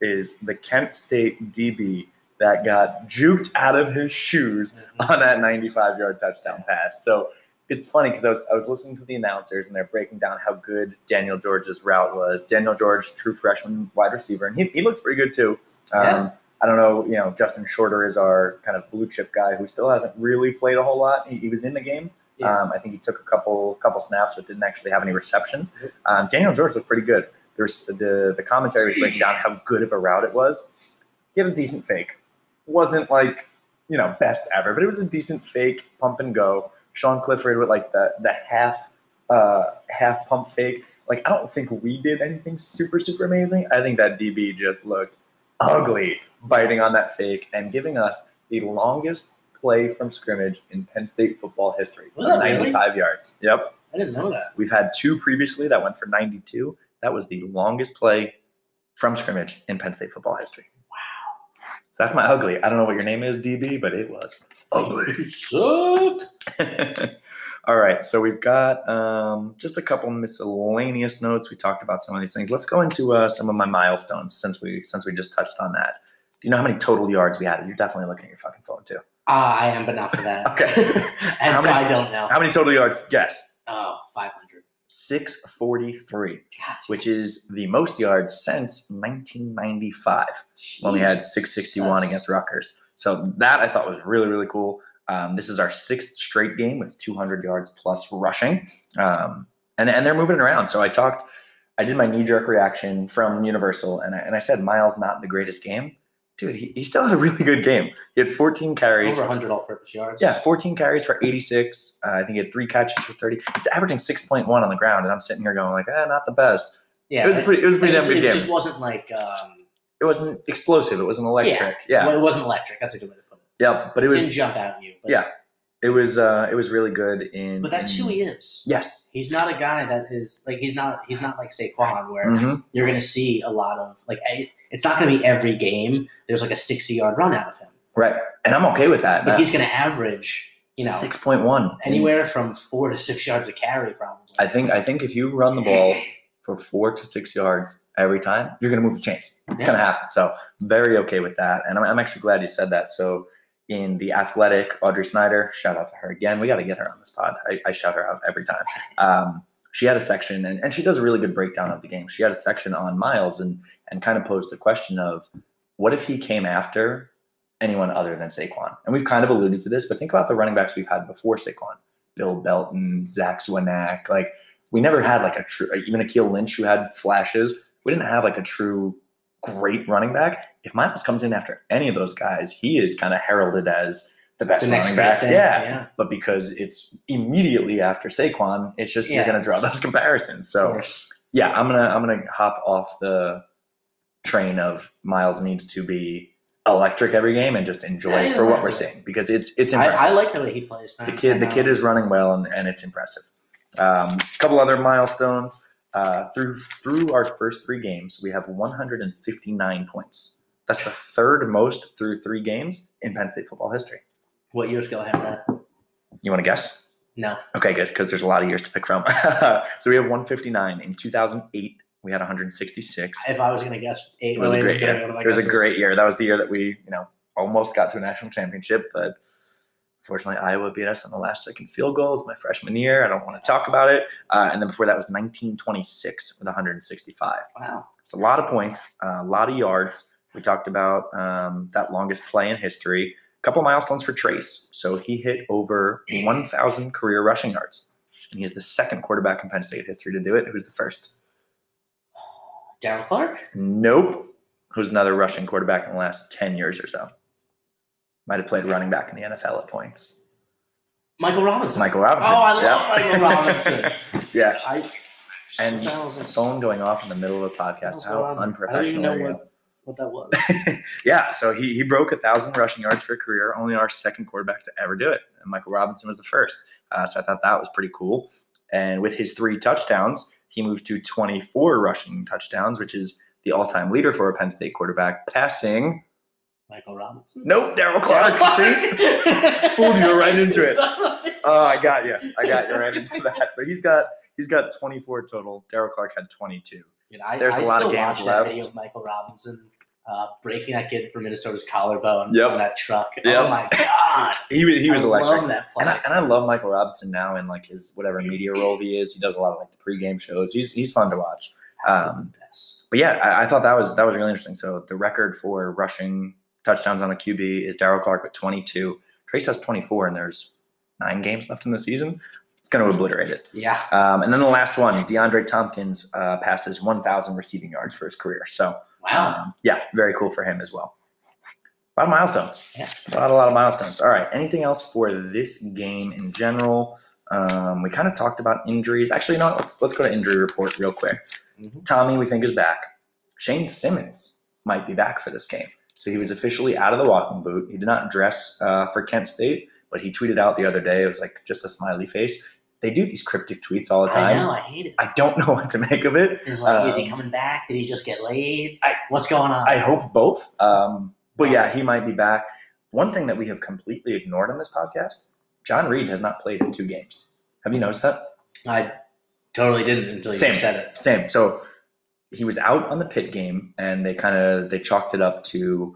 S1: is the Kent State DB that got juked out of his shoes on that 95 yard touchdown pass. So it's funny because I was I was listening to the announcers and they're breaking down how good Daniel George's route was. Daniel George, true freshman wide receiver, and he, he looks pretty good too. Um,
S2: Yeah.
S1: I don't know, you know, Justin Shorter is our kind of blue chip guy who still hasn't really played a whole lot. He, he was in the game.
S2: Yeah.
S1: Um, I think he took a couple couple snaps, but didn't actually have any receptions. Um, Daniel George looked pretty good. There's the the commentary was breaking down how good of a route it was. He had a decent fake. wasn't like you know best ever, but it was a decent fake pump and go. Sean Clifford with like the the half uh, half pump fake. Like I don't think we did anything super super amazing. I think that DB just looked ugly biting on that fake and giving us the longest play from scrimmage in Penn State football history.
S2: Was that really?
S1: 95 yards. Yep.
S2: I didn't know that.
S1: We've had two previously that went for 92. That was the longest play from scrimmage in Penn State football history. Wow. So that's my ugly. I don't know what your name is, DB, but it was ugly. <laughs> All right, so we've got um, just a couple miscellaneous notes. We talked about some of these things. Let's go into uh, some of my milestones since we since we just touched on that. Do you know how many total yards we had? You're definitely looking at your fucking phone too.
S2: Ah, I am, but not for that. <laughs>
S1: Okay. <laughs>
S2: and
S1: How
S2: so
S1: many-
S2: I don't know.
S1: How many total yards? Guess.
S2: Oh, 500.
S1: 643,
S2: God,
S1: which is the most yards since 1995 when we had 661
S2: Jesus.
S1: against Rutgers. So that I thought was really, really cool. Um, this is our sixth straight game with 200 yards plus rushing. Um, and, and they're moving around. So I talked, I did my knee jerk reaction from Universal, and I, and I said Miles not the greatest game. Dude, he, he still had a really good game. He had 14 carries.
S2: Over 100 all-purpose yards.
S1: Yeah, 14 carries for 86. Uh, I think he had three catches for 30. He's averaging 6.1 on the ground, and I'm sitting here going like, eh, not the best.
S2: yeah.
S1: it was a pretty, it was
S2: it,
S1: pretty damn good
S2: it
S1: game.
S2: just wasn't like um,
S1: it wasn't explosive. It wasn't electric. Yeah,
S2: well, it wasn't electric. That's a good way it.
S1: Yeah, but it was
S2: didn't jump out at you.
S1: Yeah. it was uh, it was really good in.
S2: but that's
S1: in,
S2: who he is.
S1: Yes.
S2: He's not a guy that is like he's not he's not like Saquon where
S1: Mhm.
S2: you're going to see a lot of like it's not going to be every game. There's like a 60 yard run out of him,
S1: Right, and I'm okay with that.
S2: but he's going to average you know
S1: six point one
S2: anywhere from four to six yards a carry probably.
S1: I think I think if you run the ball <laughs> for four to six yards every time, you're going to move the chains. It's
S2: Yeah.
S1: going to happen. So very okay with that, and I'm, I'm actually glad you said that. So in the athletic, Audrey Snyder, shout out to her again. We got to get her on this pod. I, I shout her out every time. Um, she had a section, and, and she does a really good breakdown of the game. She had a section on Miles and and kind of posed the question of what if he came after anyone other than Saquon? And we've kind of alluded to this, but think about the running backs we've had before Saquon. Bill Belton, Zach Zwinak, like we never had like a true even Akeel Lynch who had flashes. We didn't have like a true great running back. If Miles comes in after any of those guys, he is kind of heralded as the best
S2: The
S1: running back.
S2: thing.
S1: Yeah.
S2: yeah.
S1: But because it's immediately after Saquon, it's just you're gonna draw those <laughs> comparisons. So yeah, I'm gonna I'm gonna hop off the train of Miles needs to be electric every game and just enjoy
S2: Yeah,
S1: for what we're seeing because it's it's
S2: I,
S1: impressive
S2: I like the way he plays.
S1: the kid the kid is running well and, and it's impressive um, a couple other milestones uh, through through our first three games we have 159 points. That's the third most through three games in penn state football history.
S2: What years ago have that?
S1: you want to guess?
S2: No.
S1: okay good because there's a lot of years to pick from. <laughs> So we have 159 in 2008 we had 166
S2: If I was gonna guess eight,
S1: it was a great year.
S2: what am I
S1: it was a great year. That was the year that we you know almost got to a national championship but Unfortunately, Iowa beat us on the last second field goal. It was my freshman year. I don't want to talk about it. Uh, and then before that was 1926 with 165.
S2: Wow.
S1: It's a lot of points, uh, a lot of yards. We talked about um, that longest play in history. A couple milestones for Trace. So he hit over 1,000 career rushing yards. And he is the second quarterback in Penn State history to do it. Who's the first?
S2: Daryl Clark.
S1: Nope. Who's another rushing quarterback in the last 10 years or so? Might have played running back in the NFL at points.
S2: Michael Robinson.
S1: Michael Robinson.
S2: Oh, I love
S1: Yeah.
S2: Michael <laughs> Robinson.
S1: Yeah.
S2: I
S1: And phone going off in the middle of a podcast. How
S2: Robinson. I don't
S1: unprofessional
S2: even know
S1: are you?
S2: what, what that was. <laughs>
S1: yeah, so he, he broke a thousand rushing yards for a career, only our second quarterback to ever do it. And Michael Robinson was the first. Uh, so I thought that was pretty cool. And with his three touchdowns, he moved to 24 rushing touchdowns, which is the all time leader for a Penn State quarterback, passing.
S2: Michael Robinson.
S1: Nope, Daryl Clark. See? Fooled you right into it. <laughs> Oh, I got you. I got you right into that. So he's got he's got 24 total. Daryl Clark had 22.
S2: Dude, I,
S1: There's
S2: I
S1: a lot of games
S2: watch
S1: left.
S2: That video of Michael Robinson uh, breaking that kid from Minnesota's collarbone
S1: Yep.
S2: on that truck.
S1: Yep.
S2: Oh my god! <laughs>
S1: He was he was
S2: I
S1: electric.
S2: Love that play.
S1: And I, and I love Michael Robinson now in like his whatever media role he is. He does a lot of like the pregame shows. He's he's fun to watch. Um. But yeah, I, I thought that was that was really interesting. So the record for rushing touchdowns on a QB is Daryl Clark with 22. Trace has 24, and there's nine games left in the season. It's going to obliterate it.
S2: Yeah.
S1: Um, and then the last one, DeAndre Thompkins uh, passes 1,000 receiving yards for his career. So
S2: Wow.
S1: um, yeah, very cool for him as well. A lot of milestones.
S2: Yeah.
S1: A lot, a lot of milestones. All right. Anything else for this game in general? Um, we kind of talked about injuries. Actually, no. Let's let's go to injury report real quick.
S2: Mhm.
S1: Tommy, we think is back. Shane Simmons might be back for this game. So he was officially out of the walking boot. He did not dress uh, for Kent State, but he tweeted out the other day. It was like just a smiley face. They do these cryptic tweets all the time.
S2: I know. I hate it.
S1: I don't <laughs> know what to make of it.
S2: It's like, is he
S1: Um,
S2: coming back? Did he just get laid?
S1: I-
S2: What's going on?
S1: I hope both. Um, but yeah, he might be back. One thing that we have completely ignored on this podcast: John Reid has not played in two games. Have you noticed that?
S2: I totally didn't until you
S1: Same.
S2: said it.
S1: Same. So he was out on the Pitt game, and they kind of they chalked it up to,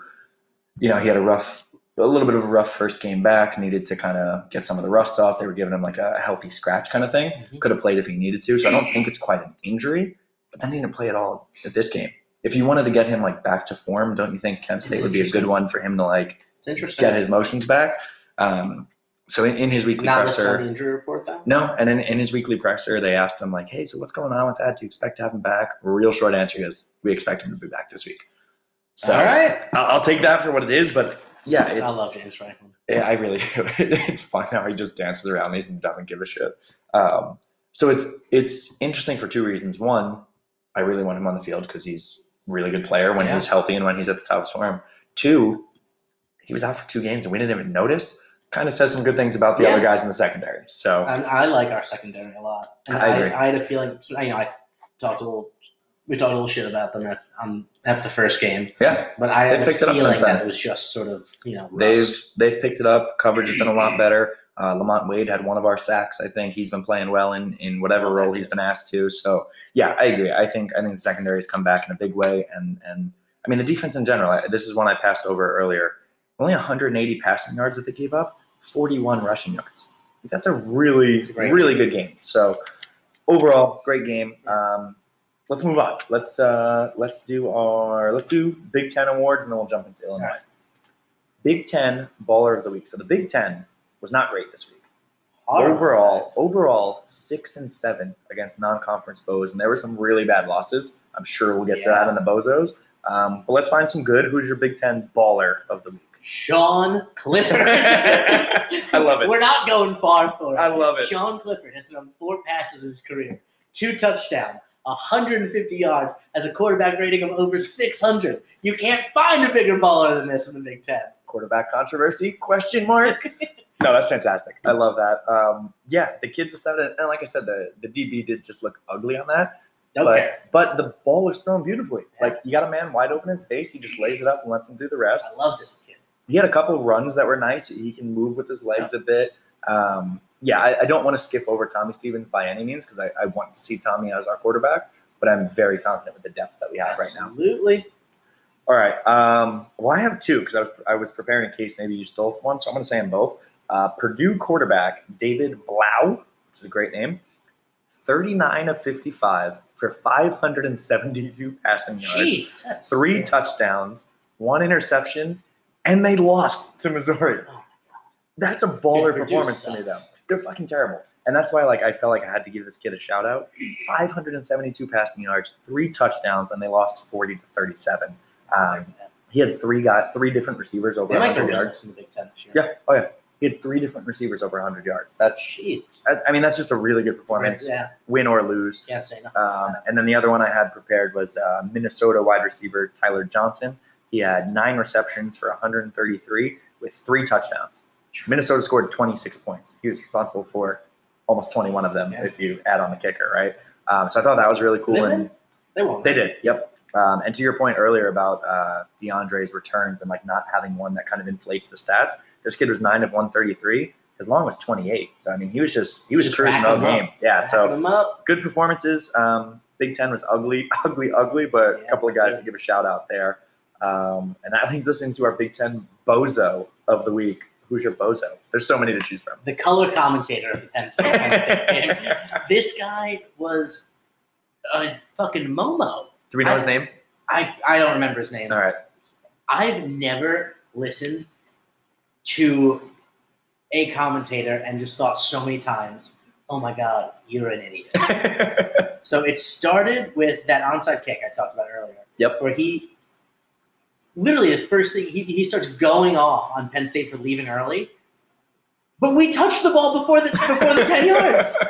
S1: you know, he had a rough, a little bit of a rough first game back. Needed to kind of get some of the rust off. They were giving him like a healthy scratch kind of thing.
S2: Mhm.
S1: Could have played if he needed to. So I don't think it's quite an injury. But then he didn't play at all at this game. If you wanted to get him like back to form, don't you think Kent State would be a good one for him to like
S2: It's
S1: get his motions back? Um, so in, in his weekly
S2: Not
S1: presser,
S2: the injury report though.
S1: no, and in, in his weekly presser, they asked him like, "Hey, so what's going on with that? Do you expect to have him back?" Real short answer is, "We expect him to be back this week." So
S2: All right.
S1: I'll, I'll take that for what it is, but yeah,
S2: I love James Franklin.
S1: yeah, I really do. <laughs> it's fun how he just dances around these and doesn't give a shit. Um, so it's it's interesting for two reasons. One, I really want him on the field because he's really good player when
S2: Yeah.
S1: he's healthy and when he's at the top of his form. Two, he was out for two games and we didn't even notice. Kind of says some good things about the
S2: Yeah.
S1: other guys in the secondary. So
S2: And I like our secondary a lot. And
S1: I agree.
S2: I, had a feeling. You know, I talked a little. We talked a little shit about them at, um, after the first game,
S1: yeah,
S2: but I
S1: They
S2: had a
S1: picked it up
S2: feeling
S1: since then.
S2: that it was just sort of you know
S1: they've they've picked it up. Coverage has been a lot better. Uh, Lamont Wade had one of our sacks. I think he's been playing well in in whatever role he's been asked to. So yeah, I agree. I think I think the secondary has come back in a big way, and and I mean the defense in general. I, this is one I passed over earlier. Only 180 passing yards that they gave up, 41 rushing yards. That's a really really good game. So overall, great game. Um, let's move on. Let's uh, let's do our let's do Big Ten awards, and then we'll jump into Illinois.
S2: Alright.
S1: Big Ten Baller of the Week. So the Big Ten was not great this week.
S2: Horrible.
S1: Overall, overall six and seven against non-conference foes, and there were some really bad losses. I'm sure we'll get to that in the bozos. Um, but let's find some good. Who's your Big Ten Baller of the week?
S2: Sean Clifford. <laughs>
S1: I love it.
S2: We're not going far for it.
S1: I love it.
S2: Sean Clifford has thrown four passes in his career, two touchdowns, 150 yards, has a quarterback rating of over 600. You can't find a bigger baller than this in the Big Ten.
S1: quarterback controversy question mark <laughs> no that's fantastic i love that um, yeah the kids decided and like i said the, the db did just look ugly on that
S2: Don't
S1: but but the ball was thrown beautifully like you got a man wide open in space he just lays it up and lets him do the rest
S2: I love this kid.
S1: He had a couple runs that were nice he can move with his legs a bit um, yeah I, I don't want to skip over tommy stevens by any means because I, I want to see tommy as our quarterback but i'm very confident with the depth that we have right now
S2: Absolutely.
S1: all right. Um, well, I have two because I was I was preparing in case maybe you stole one, so I'm going to say them both. Uh, Purdue quarterback David Blough, which is a great name, 39 of 55 for 572 passing yards,
S2: Jeez.
S1: three touchdowns, one interception, and they lost to Missouri.
S2: Oh.
S1: That's a baller
S2: Dude,
S1: performance to me, though. They're fucking terrible. And that's why, like, I felt like I had to give this kid a shout out. 572 passing yards, three touchdowns, and they lost 40 to 37. Um, he had three got three different receivers over
S2: They might go
S1: 100
S2: yards in the Big Ten this year.
S1: Yeah, oh yeah. He had three different receivers over 100 yards. That's,
S2: Jeez.
S1: I, I mean, that's just a really good performance,
S2: Yeah.
S1: win or lose.
S2: Can't say enough.
S1: Um, and then the other one I had prepared was uh, Minnesota wide receiver Tyler Johnson. He had nine receptions for 133 with three touchdowns. Minnesota scored 26 points. He was responsible for almost 21 of them
S2: Yeah.
S1: if you add on the kicker, right? Um, so I thought that was really cool.
S2: They
S1: and?
S2: They
S1: they did. Yep. Um, and to your point earlier about uh, DeAndre's returns and like not having one that kind of inflates the stats, this kid was nine of 133. His long was 28. So I mean, he was just he was
S2: Just
S1: cruising all
S2: racking 'em up.
S1: game. Yeah. So good performances. Um, Big Ten was ugly, <laughs> ugly, ugly, but a
S2: Yeah.
S1: couple of guys to give a shout out there. Um, and that leads us into our Big Ten bozo of the week. Who's your bozo? There's so many to choose from.
S2: The color commentator of the Penn State, Penn State <laughs> game. This guy was a fucking Momo.
S1: Do we know
S2: I-
S1: his name?
S2: I, I don't remember his name.
S1: All right.
S2: I've never listened to a commentator and just thought so many times, oh my God, you're an idiot. <laughs> so it started with that onside kick I talked about earlier.
S1: Yep.
S2: Where he literally the first thing he, he starts going off on Penn State for leaving early. But we touched the ball before the before the 10 yards. <laughs>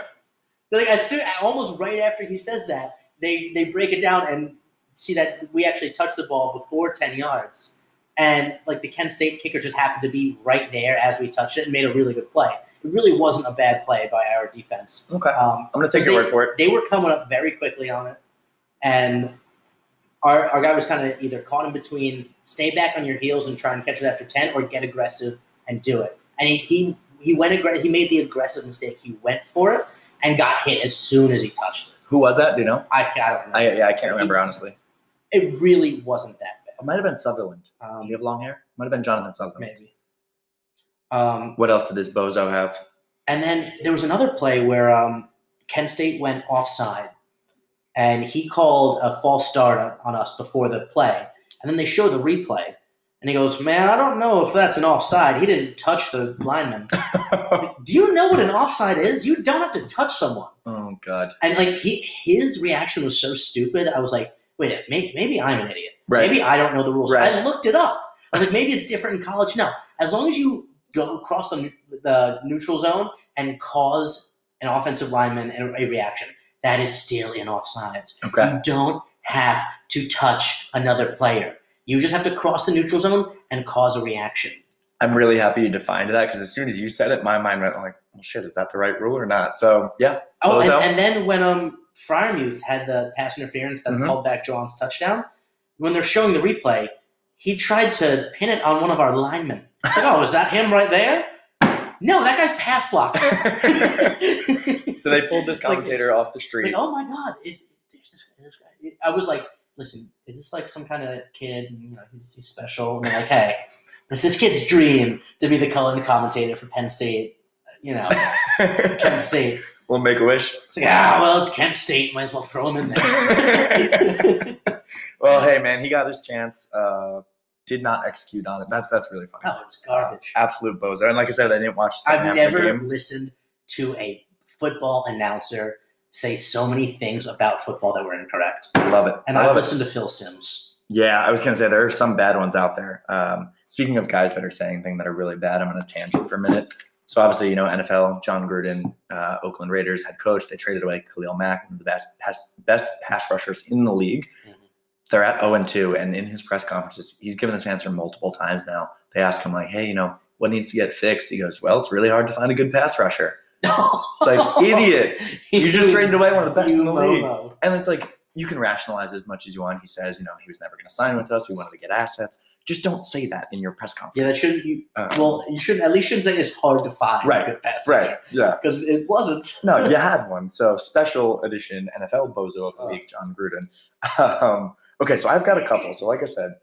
S2: Like as soon almost right after he says that, they they break it down and see that we actually touched the ball before 10 yards. And like the Kent State kicker just happened to be right there as we touched it and made a really good play. It really wasn't a bad play by our defense.
S1: okay.
S2: Um,
S1: I'm gonna take your
S2: they-
S1: word for it.
S2: They were coming up very quickly on it, and our, our guy was kind of either caught in between stay back on your heels and try and catch it after ten, or get aggressive and do it. And he he, he went aggressive. He made the aggressive mistake. He went for it and got hit as soon as he touched it.
S1: Who was that? Do you know?
S2: I, I don't know.
S1: I, yeah, I can't remember honestly.
S2: it really wasn't that bad.
S1: It might have been Sutherland.
S2: bad.
S1: Did
S2: Um,
S1: he have long hair? Might have been Jonathan Sutherland.
S2: maybe. Um,
S1: What else did this bozo have?
S2: And then there was another play where um, Kent State went offside, and he called a false start on, us before the play. And then they show the replay, and he goes, "Man, I don't know if that's an offside. He didn't touch the lineman. <laughs> Do you know what an offside is? You don't have to touch someone."
S1: oh God.
S2: And like he, his reaction was so stupid. I was like, "Wait, maybe, maybe I'm an idiot.
S1: Right.
S2: Maybe I don't know the rules."
S1: Right.
S2: I looked it up. I was like, maybe it's different in college. No, as long as you go across the, the neutral zone and cause an offensive lineman a reaction, that is still in offsides.
S1: Okay.
S2: You don't have to touch another player. You just have to cross the neutral zone and cause a reaction.
S1: I'm really happy you defined that because as soon as you said it, my mind went like, "Well, shit, is that the right rule or not?" So yeah,
S2: Oh, and, and then when um Freiermuth had the pass interference that
S1: Mhm.
S2: called back John's touchdown, when they're showing the replay, he tried to pin it on one of our linemen. Like, oh, is that him right there? No, that guy's pass blocker. It's <laughs> <laughs>
S1: so they pulled this
S2: Like,
S1: commentator off the
S2: like,
S1: street.
S2: oh my god, is there's this, this guy? I was like, listen, is this like some kind of kid? You know, he's, he's special. And they're like, hey, it's this kid's dream to be the color commentator for Penn State. You know, Penn State. <laughs>
S1: we'll make a wish.
S2: It's like, ah, well, it's Kent State. Might as well throw him in there.
S1: well, hey man, he got his chance. Uh, did not execute on it. That's that's really funny.
S2: no, it's garbage.
S1: Absolute bozo. And like I said, I didn't watch
S2: I've never listened to a football announcer say so many things about football that were incorrect.
S1: I love it.
S2: And
S1: I it.
S2: listened to Phil Simms.
S1: Yeah, I was gonna say there are some bad ones out there. Um, speaking of guys that are saying things that are really bad, I'm gonna tangent for a minute. So obviously, you know, NFL, Jon Gruden, uh, Oakland Raiders head coach, they traded away Khalil Mack, one of the best pass, best pass rushers in the league. They're at 0 and 2, and in his press conferences, he's given this answer multiple times now. They ask him like, "Hey, you know, what needs to get fixed?" He goes, "Well, it's really hard to find a good pass rusher." <laughs> It's like idiot. You just traded away one of the best in the league. And it's like you can rationalize it as much as you want. He says, you know, he was never going to sign with us. We wanted to get assets. Just don't say that in your press conference.
S2: Yeah, that shouldn't. You,
S1: Uh,
S2: well, you shouldn't. at least shouldn't say it's hard to find
S1: Right,
S2: a good pass
S1: right. Yeah.
S2: Because it wasn't.
S1: No, you <laughs> had one. So special edition NFL bozo of the
S2: Oh.
S1: week, Jon Gruden. <laughs> Um, okay, so I've got a couple. So like I said,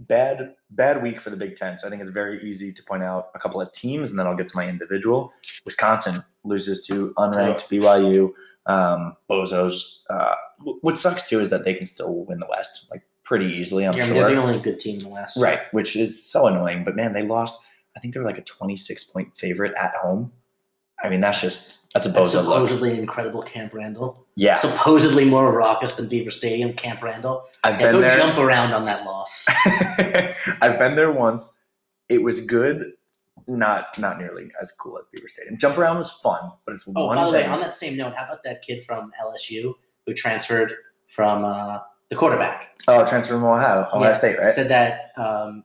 S1: bad bad week for the Big Ten. So I think it's very easy to point out a couple of teams, and then I'll get to my individual. Wisconsin loses to unranked BYU. Um, bozos. Uh, what sucks too is that they can still win the West like pretty easily. I'm
S2: Yeah,
S1: sure.
S2: They're the only good team in the West.
S1: Right, which is so annoying. But man, they lost. I think they were like a 26 point favorite at home. I mean, that's just that's a bozo look.
S2: supposedly incredible Camp Randall.
S1: Yeah,
S2: Supposedly more raucous than Beaver Stadium, Camp Randall.
S1: I've
S2: Yeah,
S1: been
S2: go
S1: there.
S2: jump around on that loss. <laughs>
S1: I've been there once. It was good, not not nearly as cool as Beaver Stadium. Jump around was fun, but it's
S2: Oh,
S1: one
S2: by the way, on that same note, how about that kid from LSU who transferred from uh, the quarterback?
S1: oh, transfer from Ohio, Ohio
S2: Yeah,
S1: State, right?
S2: Said that um,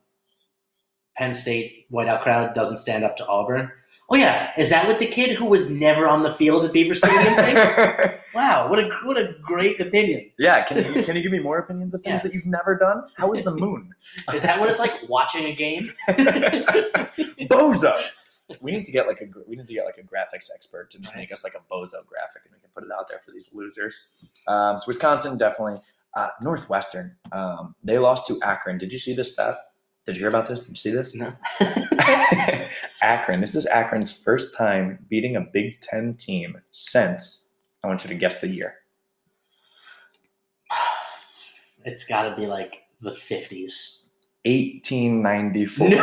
S2: Penn State whiteout crowd doesn't stand up to Auburn. Oh yeah, is that what the kid who was never on the field at Beaver Stadium <laughs> thinks? wow, what a what a great opinion.
S1: yeah, can you can you give me more opinions of things
S2: Yeah.
S1: that you've never done? How is the moon? <laughs>
S2: Is that what it's like watching a game? <laughs>
S1: bozo. We need to get like a we need to get like a graphics expert to just make us like a bozo graphic and we can put it out there for these losers. Um, so Wisconsin definitely. Uh, Northwestern, um, they lost to Akron. Did you see this stat? Did you hear about this? Did you see this?
S2: No. <laughs>
S1: Akron. This is Akron's first time beating a Big Ten team since. I want you to guess the year. <sighs>
S2: it's got to be like the fifties.
S1: 1894.
S2: No,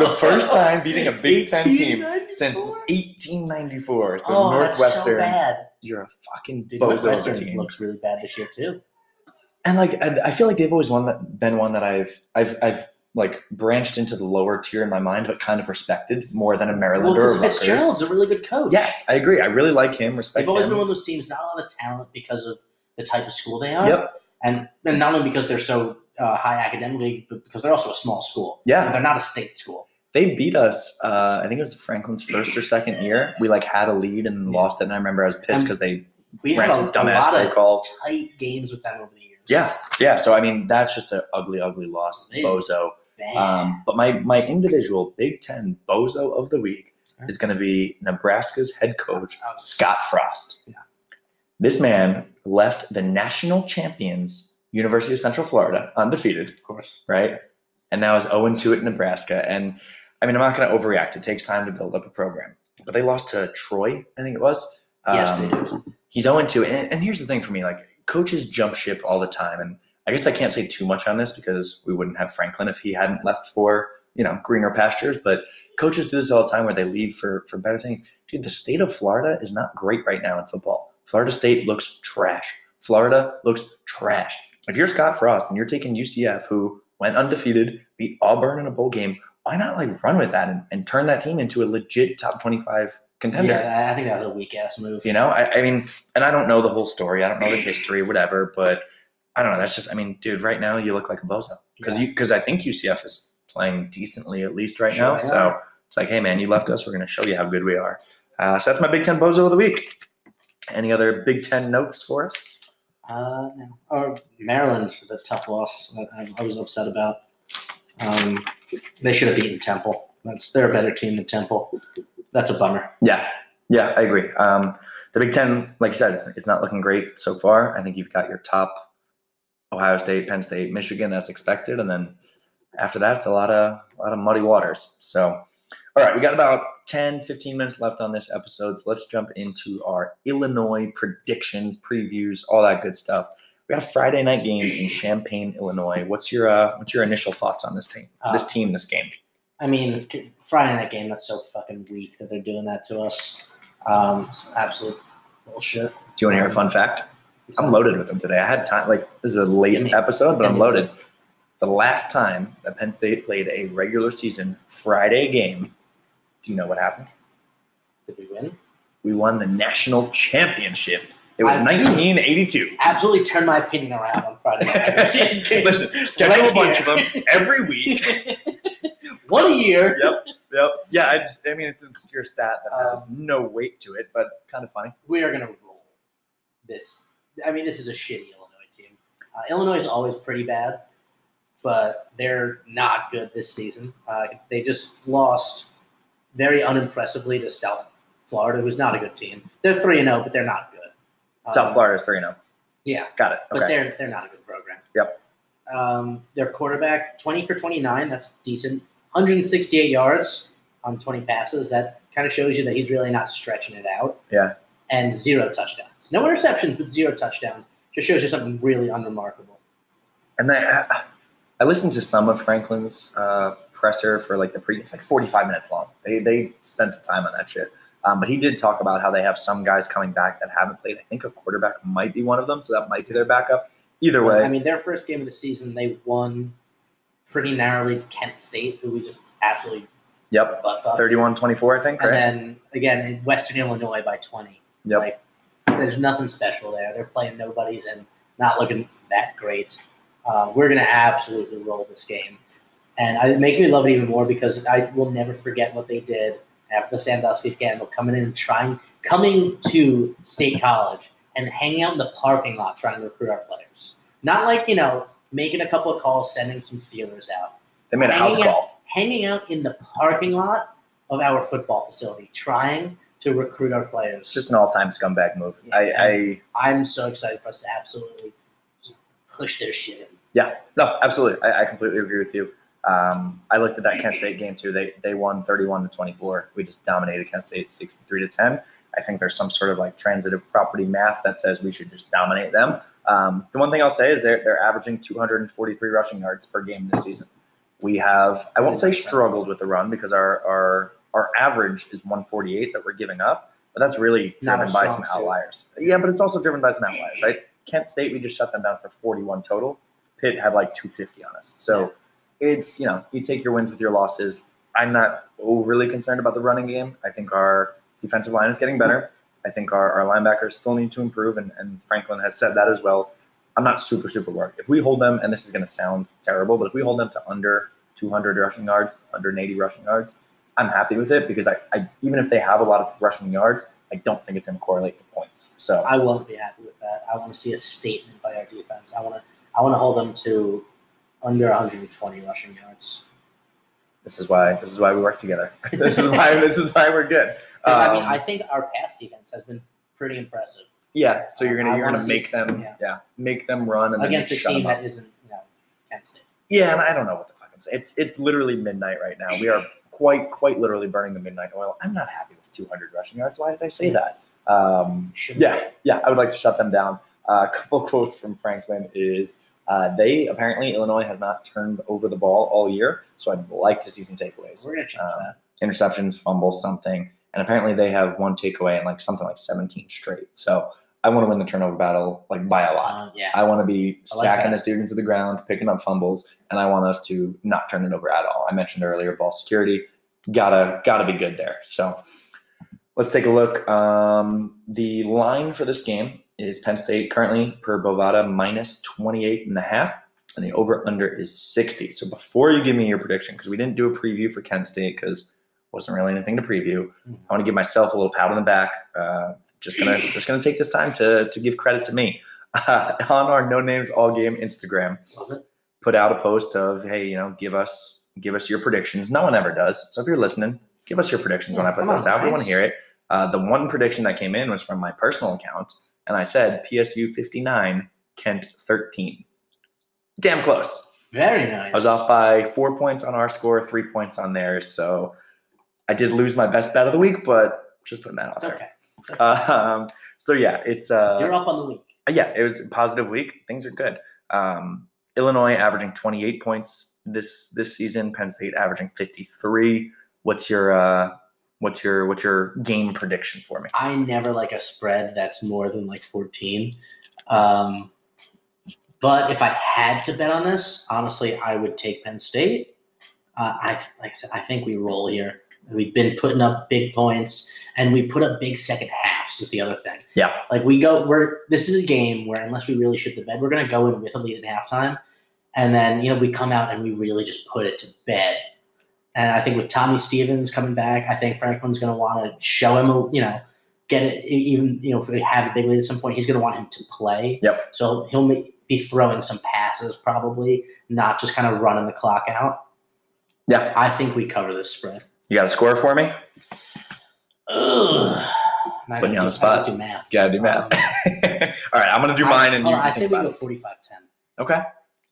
S1: The first time beating a Big Ten team since 1894. So
S2: oh, that's so
S1: Northwestern,
S2: bad.
S1: you're a fucking
S2: Dude,
S1: bozo
S2: Northwestern
S1: team.
S2: looks really bad this year too.
S1: And like I, I feel like they've always one that been one that I've I've I've like branched into the lower tier in my mind, but kind of respected more than a
S2: Well,
S1: Maryland or a.
S2: Fitzgerald's a really good coach.
S1: Yes, I agree. I really like him.
S2: they've always
S1: him.
S2: been one of those teams. Not a lot of talent because of the type of school they are.
S1: Yep.
S2: and, and not only because they're so uh, high academically, but because they're also a small school.
S1: Yeah.
S2: they're not a state school.
S1: They beat us. Uh, I think it was Franklin's first or second year. We like had a lead and lost it, and I remember I was pissed because they
S2: We
S1: ran
S2: had a,
S1: some
S2: a
S1: dumbass
S2: lot
S1: play
S2: of
S1: calls.
S2: tight games with them over the.
S1: Yeah, yeah. So I mean, that's just an ugly, ugly loss, bozo. Um, but my my individual Big Ten bozo of the week is going to be Nebraska's head coach Scott Frost.
S2: Yeah.
S1: This man left the national champions University of Central Florida undefeated,
S2: of course.
S1: right? And now is 0 2 at Nebraska. And I mean, I'm not going to overreact. It takes time to build up a program. But they lost to Troy, I think it was.
S2: Yes,
S1: Um,
S2: they do.
S1: he's 0 2. And, and here's the thing for me like, coaches jump ship all the time. And I guess I can't say too much on this because we wouldn't have Franklin if he hadn't left for, you know, greener pastures. But coaches do this all the time where they leave for, for better things. Dude, the state of Florida is not great right now in football. Florida State looks trash. Florida looks trash. If you're Scott Frost and you're taking UCF, who went undefeated, beat Auburn in a bowl game, why not like run with that and, and turn that team into a legit top 25 contender?
S2: Yeah, I think that was a weak ass move.
S1: You know, I, I mean, and I don't know the whole story. I don't know the history, whatever. But I don't know. That's just, I mean, dude, right now you look like a bozo because
S2: Yeah.
S1: you because I think UCF is playing decently at least right
S2: Sure
S1: now. So it's like, hey man, you left us. We're going to show you how good we are. Uh, so that's my Big Ten bozo of the week. Any other Big Ten notes for us?
S2: Uh, no. Or Maryland, the tough loss that I, I was upset about. Um, they should have beaten Temple. That's they're a better team than Temple. That's a bummer.
S1: Yeah, yeah, I agree. Um, the Big Ten, like you said, it's, it's not looking great so far. I think you've got your top Ohio State, Penn State, Michigan as expected, and then after that, it's a lot of a lot of muddy waters. So All right, we got about 10, 15 minutes left on this episode. So let's jump into our Illinois predictions, previews, all that good stuff. We got a Friday night game in Champaign, Illinois. What's your uh, what's your initial thoughts on this team? this
S2: Uh,
S1: team, this game.
S2: I mean, Friday night game. That's so fucking weak that they're doing that to us. Um, absolute bullshit.
S1: Do you want to hear a fun fact? I'm loaded with them today. I had time. Like this is a late
S2: Gimme.
S1: episode, but I'm loaded. The last time that Penn State played a regular season Friday game, do you know what happened?
S2: Did we win?
S1: We won the national championship. It was
S2: I
S1: 1982.
S2: Absolutely turn my opinion around on Friday night. <laughs> <laughs>
S1: Listen, schedule a bunch of them every week. <laughs>
S2: One a year.
S1: Yep, yep. Yeah, I just, I mean, it's an obscure stat that has
S2: Um,
S1: no weight to it, but kind of funny.
S2: we are going to roll this. I mean, this is a shitty Illinois team. Uh, Illinois is always pretty bad, but they're not good this season. Uh, they just lost very unimpressively to South Florida, who's not a good team. They're three and zero, but they're not good.
S1: South
S2: Um,
S1: Florida is 3 0.
S2: Yeah,
S1: Got it.
S2: but they're they're not a good program.
S1: Yep.
S2: Um, their quarterback, twenty for twenty nine. That's decent. One hundred and sixty eight yards on twenty passes. That kind of shows you that he's really not stretching it out.
S1: Yeah.
S2: And zero touchdowns. No interceptions, but zero touchdowns. Just shows you something really unremarkable.
S1: And then I, I listened to some of Franklin's uh, presser for like the pre. It's like 45 minutes long. They they spent some time on that shit. Um, but he did talk about how they have some guys coming back that haven't played. I think a quarterback might be one of them, so that might be their backup. Either way,
S2: I mean, their first game of the season, they won pretty narrowly Kent State, who we just absolutely
S1: yep,
S2: butt fucked.
S1: 31-24, I think.
S2: And
S1: Right?
S2: then again in Western Illinois by twenty.
S1: Yep.
S2: Like there's nothing special there. They're playing nobodies and not looking that great. Uh, we're gonna absolutely roll this game, and I- it makes me love it even more because I will never forget what they did after the Sandusky scandal, coming in and trying, coming to State College and hanging out in the parking lot trying to recruit our players. Not like you know making a couple of calls, sending some feelers out
S1: they made a house
S2: out-
S1: call.
S2: hanging out in the parking lot of our football facility, trying to recruit our players.
S1: It's just an all-time scumbag move.
S2: Yeah,
S1: I, I
S2: I'm so excited for us to absolutely push their shit in.
S1: Yeah, no, absolutely. I, I completely agree with you. Um, I looked at that Kent State game too. They they won 31 to 24. We just dominated Kent State 63 to 10. I think there's some sort of like transitive property math that says we should just dominate them. Um, the one thing I'll say is they're, they're averaging 243 rushing yards per game this season. We have, I won't say struggled with the run because our, our, our average is 148 that we're giving up, but that's really driven by some outliers. Yeah, but it's also driven by some outliers, right? Kent State, we just shut them down for 41 total. Pitt had like 250 on us. So it's, you know, you take your wins with your losses. I'm not overly concerned about the running game. I think our defensive line is getting better. I think our, our linebackers still need to improve, and, and Franklin has said that as well. I'm not super, super worried. If we hold them, and this is going to sound terrible, but if we hold them to under 200 rushing yards, 180 rushing yards, I'm happy with it because I, I even if they have a lot of rushing yards, I don't think it's going to correlate to points. So
S2: I won't be happy with that. I want to see a statement by our defense. I want to I want to hold them to under 120 rushing yards.
S1: This is why this is why we work together. <laughs> this is why this is why we're good.
S2: 'Cause, I mean,
S1: Um,
S2: I think our past defense has been pretty impressive
S1: yeah. So you're gonna
S2: I
S1: you're gonna make them
S2: yeah.
S1: yeah. make them run and then
S2: against a team that isn't you know Kent State.
S1: Yeah, and I don't know what the fucking. It's it's literally midnight right now. We are quite quite literally burning the midnight oil. I'm not happy with 200 rushing yards. Why did I say that? Um, yeah, yeah. I would like to shut them down. Uh, a couple <laughs> quotes from Franklin is uh, they apparently Illinois has not turned over the ball all year, so I'd like to see some takeaways,
S2: We're gonna change
S1: Um,
S2: that.
S1: interceptions, fumbles, something. And apparently they have one takeaway and like something like 17 straight. So I want to win the turnover battle like by a lot.
S2: Um, yeah,
S1: I want to be
S2: I like
S1: sacking
S2: that.
S1: this dude into the ground, picking up fumbles, and I want us to not turn it over at all. I mentioned earlier ball security, gotta gotta be good there. So let's take a look. Um, the line for this game is Penn State currently per Bovada minus 28 and a half, and the over under is 60. So before you give me your prediction, because we didn't do a preview for Kent State because wasn't really anything to preview. I want to give myself a little pat on the back. Uh, just gonna just gonna take this time to to give credit to me. Uh, <laughs> on our No Names All Game Instagram,
S2: love it.
S1: put out a post of hey, you know, give us give us your predictions. No one ever does. So if you're listening, give us your predictions when I put those
S2: on,
S1: out. We want to hear it. Uh, the one prediction that came in was from my personal account, and I said PSU 59, Kent 13. Damn close.
S2: Very nice.
S1: I was off by four points on our score, three points on theirs. So I did lose my best bet of the week, but just putting that out
S2: It's
S1: there.
S2: okay. It's okay.
S1: Um, so yeah, it's uh,
S2: You're up on the week.
S1: yeah, it was a positive week. Things are good. Um, Illinois averaging 28 points this this season. Penn State averaging 53. What's your uh, what's your what's your game prediction for me?
S2: I never like a spread that's more than like 14. Um, but if I had to bet on this, honestly, I would take Penn State. Uh, I like I said, I think we roll here. We've been putting up big points, and we put up big second halves. Is the other thing.
S1: Yeah.
S2: like we go. We're this is a game where unless we really shit the bed, we're going to go in with a lead at halftime, and then you know we come out and we really just put it to bed. And I think with Tommy Stevens coming back, I think Franklin's going to want to show him, a, you know, get it. Even you know, if we have a big lead at some point, he's going to want him to play.
S1: Yep.
S2: So he'll be throwing some passes, probably not just kind of running the clock out.
S1: Yeah,
S2: I think we cover this spread.
S1: you got a score for me?
S2: Ugh.
S1: Putting you on
S2: gonna
S1: the
S2: do-
S1: spot.
S2: do math.
S1: You gotta do math. <laughs> All right, I'm gonna do
S2: I-
S1: mine, and
S2: hold
S1: you.
S2: I say we go 45 10.
S1: Okay,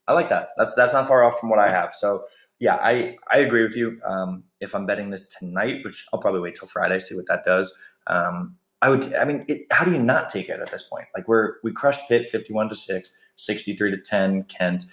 S1: I like that. That's that's not far off from what I have. So yeah, I I agree with you. Um, if I'm betting this tonight, which I'll probably wait till Friday, see what that does. Um, I would. I mean, it, how do you not take it at this point? Like we're we crushed Pitt 51 to six, 63 to 10. Kent.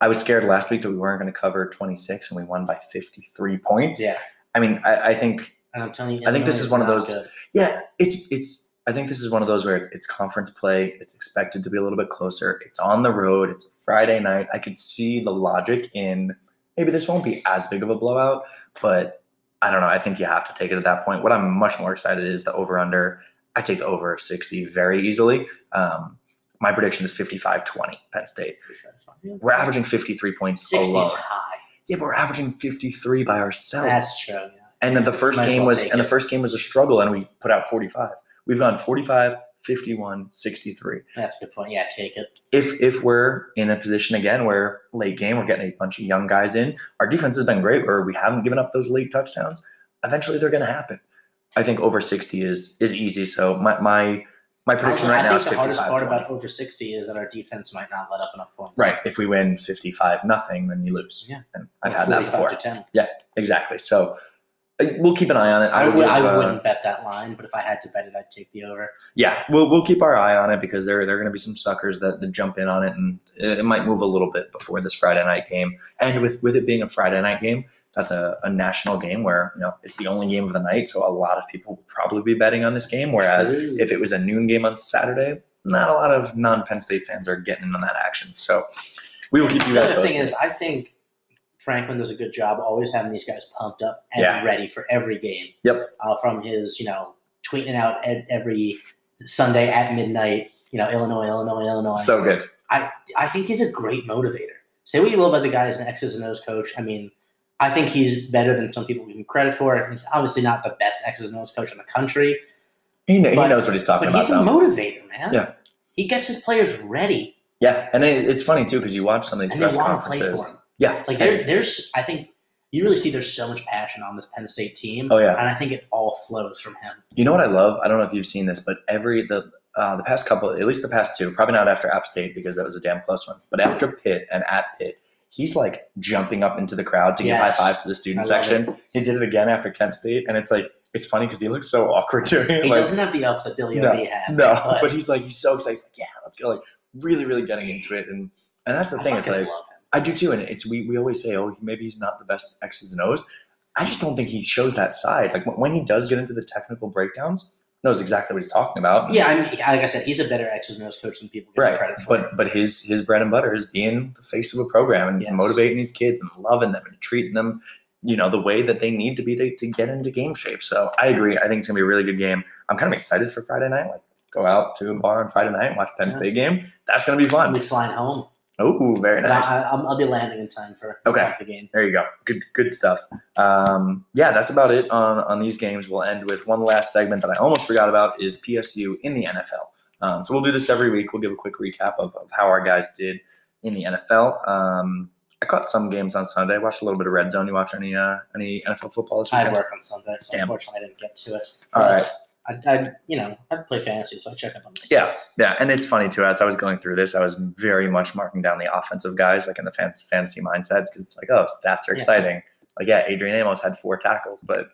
S1: I was scared last week that we weren't going to cover 26, and we won by 53 points.
S2: Yeah.
S1: I mean, I, I think
S2: And I'm telling you,
S1: I think this is one of those-
S2: good.
S1: yeah, it's it's. I think this is one of those where it's, it's conference play. It's expected to be a little bit closer. It's on the road. It's Friday night. I could see the logic in maybe this won't be as big of a blowout, but I don't know. I think you have to take it at that point. What I'm much more excited is the over under. I take the over of 60 very easily. Um, my prediction is 55 20 Penn State. We're averaging 53 points
S2: 60
S1: alone.
S2: high.
S1: Yeah, but we're averaging 53 by ourselves.
S2: That's true. Yeah.
S1: And then the first
S2: Might
S1: game
S2: well
S1: was and the first game was a struggle and we put out 45. We've gone 45, 51, 63.
S2: That's a good point. Yeah, take it.
S1: If if we're in a position again where late game we're getting a bunch of young guys in, our defense has been great where we haven't given up those late touchdowns. Eventually they're going to happen. I think over 60 is is easy. So my my my prediction
S2: Also,
S1: right
S2: I
S1: now is
S2: think the hardest part
S1: 20.
S2: about over 60 is that our defense might not let up enough points.
S1: Right. If we win 55 nothing, then you lose.
S2: Yeah.
S1: And I've
S2: Or
S1: had that before.
S2: To 10.
S1: Exactly. So we'll keep an eye on it.
S2: I,
S1: would
S2: would, I
S1: uh,
S2: wouldn't bet that line, but if I had to bet it, I'd take the over.
S1: yeah, we'll we'll keep our eye on it because there there are going to be some suckers that, that jump in on it, and it, it might move a little bit before this Friday night game. And with with it being a Friday night game, that's a, a national game where you know it's the only game of the night, so a lot of people will probably be betting on this game. Whereas
S2: True.
S1: if it was a noon game on Saturday, not a lot of non Penn State fans are getting in on that action. So we will keep you
S2: the
S1: guys
S2: other thing is, I think Franklin does a good job always having these guys pumped up and
S1: Yeah.
S2: ready for every game.
S1: Yep.
S2: Uh, from his, you know, tweeting out ed- every Sunday at midnight, you know, Illinois, Illinois, Illinois.
S1: so good.
S2: I I think he's a great motivator. Say what you will about the guy as an X's and O's coach. I mean, I think he's better than some people give him credit for. He's obviously not the best X's and O's coach in the country,
S1: He, kn- he knows what he's talking
S2: but
S1: about.
S2: he's a motivator, man.
S1: Yeah.
S2: He gets his players ready,
S1: yeah, and it, it's funny too because you watch some of these press
S2: want to play
S1: conferences. Yeah,
S2: Like there, there's, I think you really see there's so much passion on this Penn State team,
S1: Oh yeah.
S2: and I think it all flows from him.
S1: You know what I love? I don't know if you've seen this, but every the uh, the past couple, at least the past two, probably not after App State because that was a damn close one, but after Pitt and at Pitt, he's like jumping up into the crowd to give high fives to the student section. He did it again after Kent State, and it's like it's funny because he looks so awkward doing it.
S2: He
S1: like,
S2: doesn't have the ups that Billy
S1: No,
S2: had.
S1: no,
S2: but,
S1: but he's like he's so excited. He's like, yeah, let's go. Like really, really getting into it, and and that's the
S2: I
S1: thing. It's like. I do too, and it's we we always say, oh, maybe he's not the best X's and O's. I just don't think he shows that side. Like when- he does get into the technical breakdowns, knows exactly what he's talking about.
S2: Yeah, I mean, like I said, he's a better X's and O's coach than people give
S1: right.
S2: credit for.
S1: But but his his bread and butter is being the face of a program and
S2: Yes.
S1: motivating these kids and loving them and treating them, you know, the way that they need to be to, to get into game shape. So I agree. I think it's gonna be a really good game. I'm kind of excited for Friday night. Like go out to a bar on Friday night and watch Penn
S2: Yeah.
S1: State game. That's gonna be fun.
S2: be flying home.
S1: Oh, very
S2: But
S1: nice.
S2: I, I, I'll be landing in time for
S1: Okay.
S2: half the game.
S1: There you go. Good, good stuff. Um, yeah, that's about it on on these games. We'll end with one last segment that I almost forgot about is PSU in the NFL. Um, so we'll do this every week. We'll give a quick recap of, of how our guys did in the NFL. Um, I caught some games on Sunday. I watched a little bit of Red Zone. You watch any uh, any NFL football this
S2: I
S1: weekend?
S2: work on Sunday, so
S1: Damn.
S2: unfortunately I didn't get to it.
S1: All right.
S2: I, I, you know, I play fantasy, so I check up on the stats.
S1: Yeah, yeah, and it's funny too. As I was going through this, I was very much marking down the offensive guys, like in the fantasy, fantasy mindset, because it's like, oh, stats are
S2: Yeah.
S1: exciting. Like, yeah, Adrian Amos had four tackles, but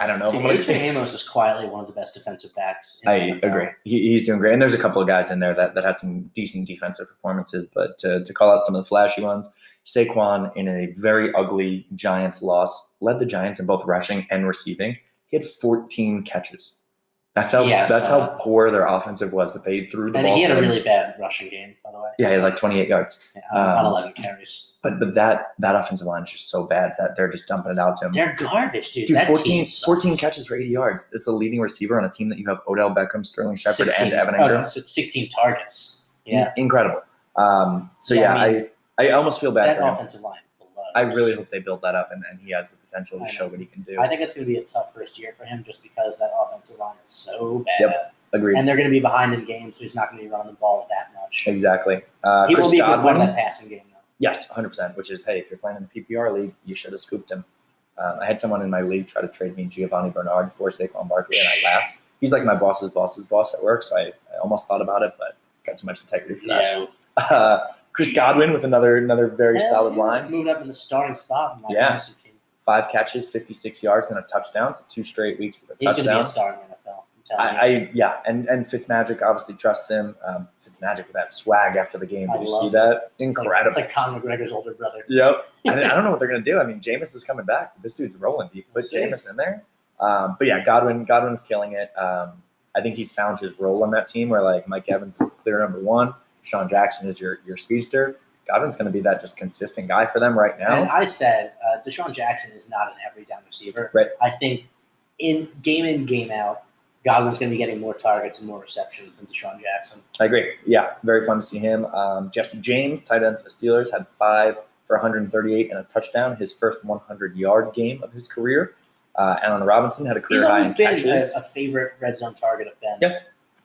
S1: I don't know.
S2: Dude, Adrian Amos is quietly one of the best defensive backs. in
S1: I agree. He, he's doing great, and there's a couple of guys in there that, that had some decent defensive performances. But to, to call out some of the flashy ones, Saquon in a very ugly Giants loss led the Giants in both rushing and receiving. He had 14 catches. That's how
S2: Yeah,
S1: that's
S2: saw
S1: how poor their offensive was that they threw the
S2: And
S1: ball.
S2: he had a
S1: him.
S2: really bad rushing game, by the way.
S1: yeah, he had like 28 yards.
S2: Yeah, on,
S1: Um,
S2: 11 carries.
S1: But but that that offensive line is just so bad that they're just dumping it out to him.
S2: They're garbage, dude.
S1: Dude,
S2: that
S1: 14,
S2: team
S1: 14 catches for 80 yards. It's a leading receiver on a team that you have Odell Beckham, Sterling Shepard,
S2: 16,
S1: and Evan
S2: oh,
S1: Engram.
S2: no, so 16 targets. Yeah,
S1: incredible. Um, so
S2: Yeah,
S1: yeah,
S2: I
S1: I, I, almost feel bad
S2: that
S1: for him.
S2: offensive line.
S1: I really hope they build that up and, and he has the potential to show what he can do.
S2: I think it's going to be a tough first year for him just because that offensive line is so bad.
S1: Yep. Agreed.
S2: And they're going to be behind in games, so he's not going to be running the ball that much.
S1: exactly. Uh,
S2: he
S1: Chris
S2: will be a good
S1: Godwin.
S2: that passing game, though.
S1: Yes, 100%. Which is, hey, if you're playing in the PPR league, you should have scooped him. Um, I had someone in my league try to trade me Giovani Bernard for Saquon Barkley, and I laughed. He's like my boss's boss's boss at work, so I, I almost thought about it, but got too much integrity for that.
S2: Yeah. <laughs>
S1: Uh, Chris Godwin with another another very
S2: Yeah,
S1: solid line.
S2: He's moving up in the starting spot
S1: Yeah. Five catches, 56 yards, and a touchdown. So two straight weeks with a
S2: He's going to be
S1: touchdown.
S2: a star in the NFL. I'm
S1: I, yeah, and and Fitzmagic obviously trusts him. Um, Fitzmagic with that swag after the game.
S2: I
S1: Did you see
S2: it.
S1: that?
S2: It's like-
S1: Incredible.
S2: It's like Conor McGregor's older brother.
S1: yep. <laughs> I, I don't know what they're gonna do. I mean, Jameis is coming back. This dude's rolling. Do you put
S2: We'll.
S1: Jameis in there? Um, but yeah, Godwin Godwin's killing it. Um, I think he's found his role on that team where like Mike Evans is clear number one. Sean Jackson is your your speedster. Godwin's going to be that just consistent guy for them right now.
S2: And I said uh, DeSean Jackson is not an every down receiver.
S1: Right.
S2: I think in game in game out, Godwin's going to be getting more targets and more receptions than DeSean Jackson.
S1: I agree. Yeah, very fun to see him. Um, Jesse James, tight end for the Steelers, had five for 138 and a touchdown, his first 100 yard game of his career. Uh, Allen Robinson had a
S2: He's
S1: career high
S2: always
S1: in
S2: been
S1: catches.
S2: a, a favorite red zone target of Ben.
S1: Yeah.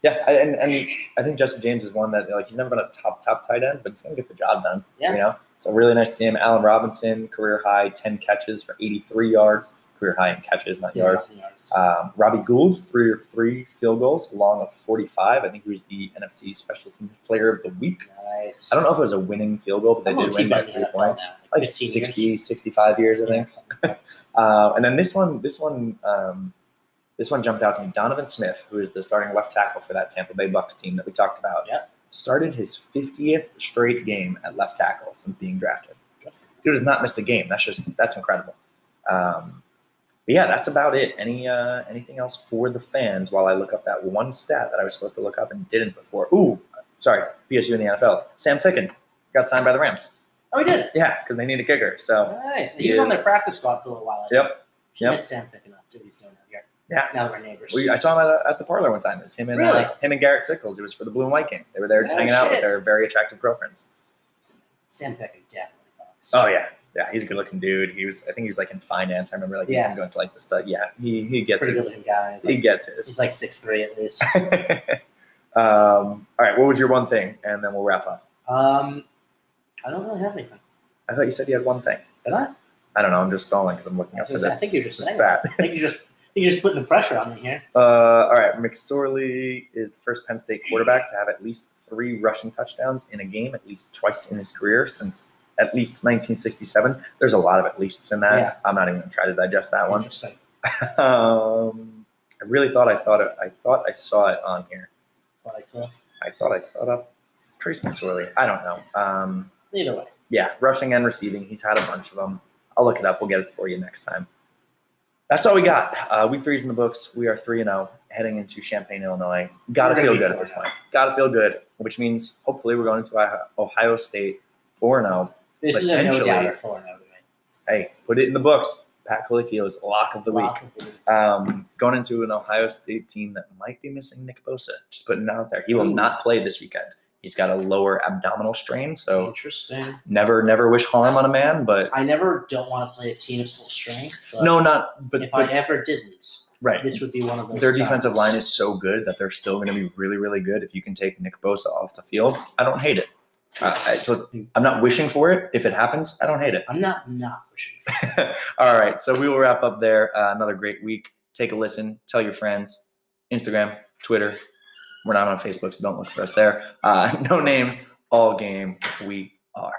S1: Yeah, and, and I think Justin James is one that like he's never been a top top tight end, but he's gonna get the job done.
S2: Yeah.
S1: You know, so really nice to see him. Allen Robinson, career high, 10 catches for 83 yards, career high in catches, not
S2: Yeah,
S1: yards.
S2: yards.
S1: Um, Robbie Gould, three or three field goals, along of 45. I think he was the NFC Special Teams Player of the Week.
S2: Nice.
S1: I don't know if it was a winning field goal, but they did win by three points.
S2: now?
S1: Like
S2: 15 years?
S1: 60, 65 years, I think.
S2: Yeah. <laughs>
S1: Uh, and then this one, this one, um, this one jumped out to me. Donovan Smith, who is the starting left tackle for that Tampa Bay Bucks team that we talked about,
S2: Yep.
S1: started his 50th straight game at left tackle since being drafted. Dude has not missed a game. That's just that's incredible. Um, but yeah, that's about it. Any uh, anything else for the fans? While I look up that one stat that I was supposed to look up and didn't before. Ooh, sorry, PSU in the NFL. Sam Ficken got signed by the Rams.
S2: Oh, he did.
S1: Yeah, because they need a kicker. So
S2: Nice.
S1: He
S2: He was on their practice squad for a little while. I
S1: yep, Yep.
S2: Sam Ficken up too. He's doing out here.
S1: Yeah.
S2: Now we're neighbors.
S1: we, I saw him at, at the parlor one time. It was him and
S2: Really?
S1: uh, him and Garrett Sickles. It was for the blue and white game. They were there just
S2: Oh,
S1: hanging out with their very attractive girlfriends.
S2: Sam Ficken definitely talks.
S1: Oh yeah, yeah, he's a good looking dude. He was, I think he was like in finance. I remember like
S2: Yeah.
S1: going to like the stud. Yeah, he he gets
S2: pretty
S1: his.
S2: looking
S1: He
S2: like,
S1: gets
S2: he's
S1: his.
S2: like six three at least. <laughs>
S1: um, all right, what was your one thing, and then we'll wrap up.
S2: um, I don't really have anything.
S1: I thought you said you had one thing.
S2: Did I?
S1: I don't know. I'm just stalling because I'm looking up for this.
S2: I think you're just saying
S1: stat.
S2: I think you just you're just putting the pressure on me here.
S1: Uh, all right, McSorley is the first Penn State quarterback to have at least three rushing touchdowns in a game, at least twice in his career since at least 1967. There's a lot of at leasts in that.
S2: Yeah.
S1: I'm not even going to try to digest that one.
S2: Interesting. <laughs>
S1: um, I really thought I thought it. I thought I saw it on here.
S2: What I told.
S1: I thought I thought up Trace McSorley. I don't know. Um,
S2: Either way.
S1: yeah, rushing and receiving. He's had a bunch of them. I'll look it up. We'll get it for you next time. That's all we got. Uh, week three's in the books. We are three and zero heading into Champaign, Illinois. Got to feel good at this point. Got to feel good, which means hopefully we're going to Ohio- State four and zero.
S2: This is a no
S1: Potentially.
S2: doubter to.
S1: Hey, put it in the books. Pat Colicchio's lock of the week.
S2: Lock of the week.
S1: Um, going into an Ohio State team that might be missing Nick Bosa. Just putting it out there. He will
S2: Ooh.
S1: not play this weekend. He's got a lower abdominal strain, so
S2: Interesting.
S1: never, never wish harm on a man. But
S2: I never don't want to play a team at full strength.
S1: No, not. But,
S2: if
S1: but
S2: I ever didn't,
S1: right.
S2: this would be one of those.
S1: Their defensive line is so good that they're still going to be really, really good if you can take Nick Bosa off the field. I don't hate it. Uh, I, so I'm not wishing for it. If it happens, I don't hate it.
S2: I'm not not wishing. <laughs>
S1: All right. So we will wrap up there. Uh, another great week. Take a listen. Tell your friends. Instagram, Twitter. We're not on Facebook, so don't look for us there. Uh, <laughs> no names. All game. We are.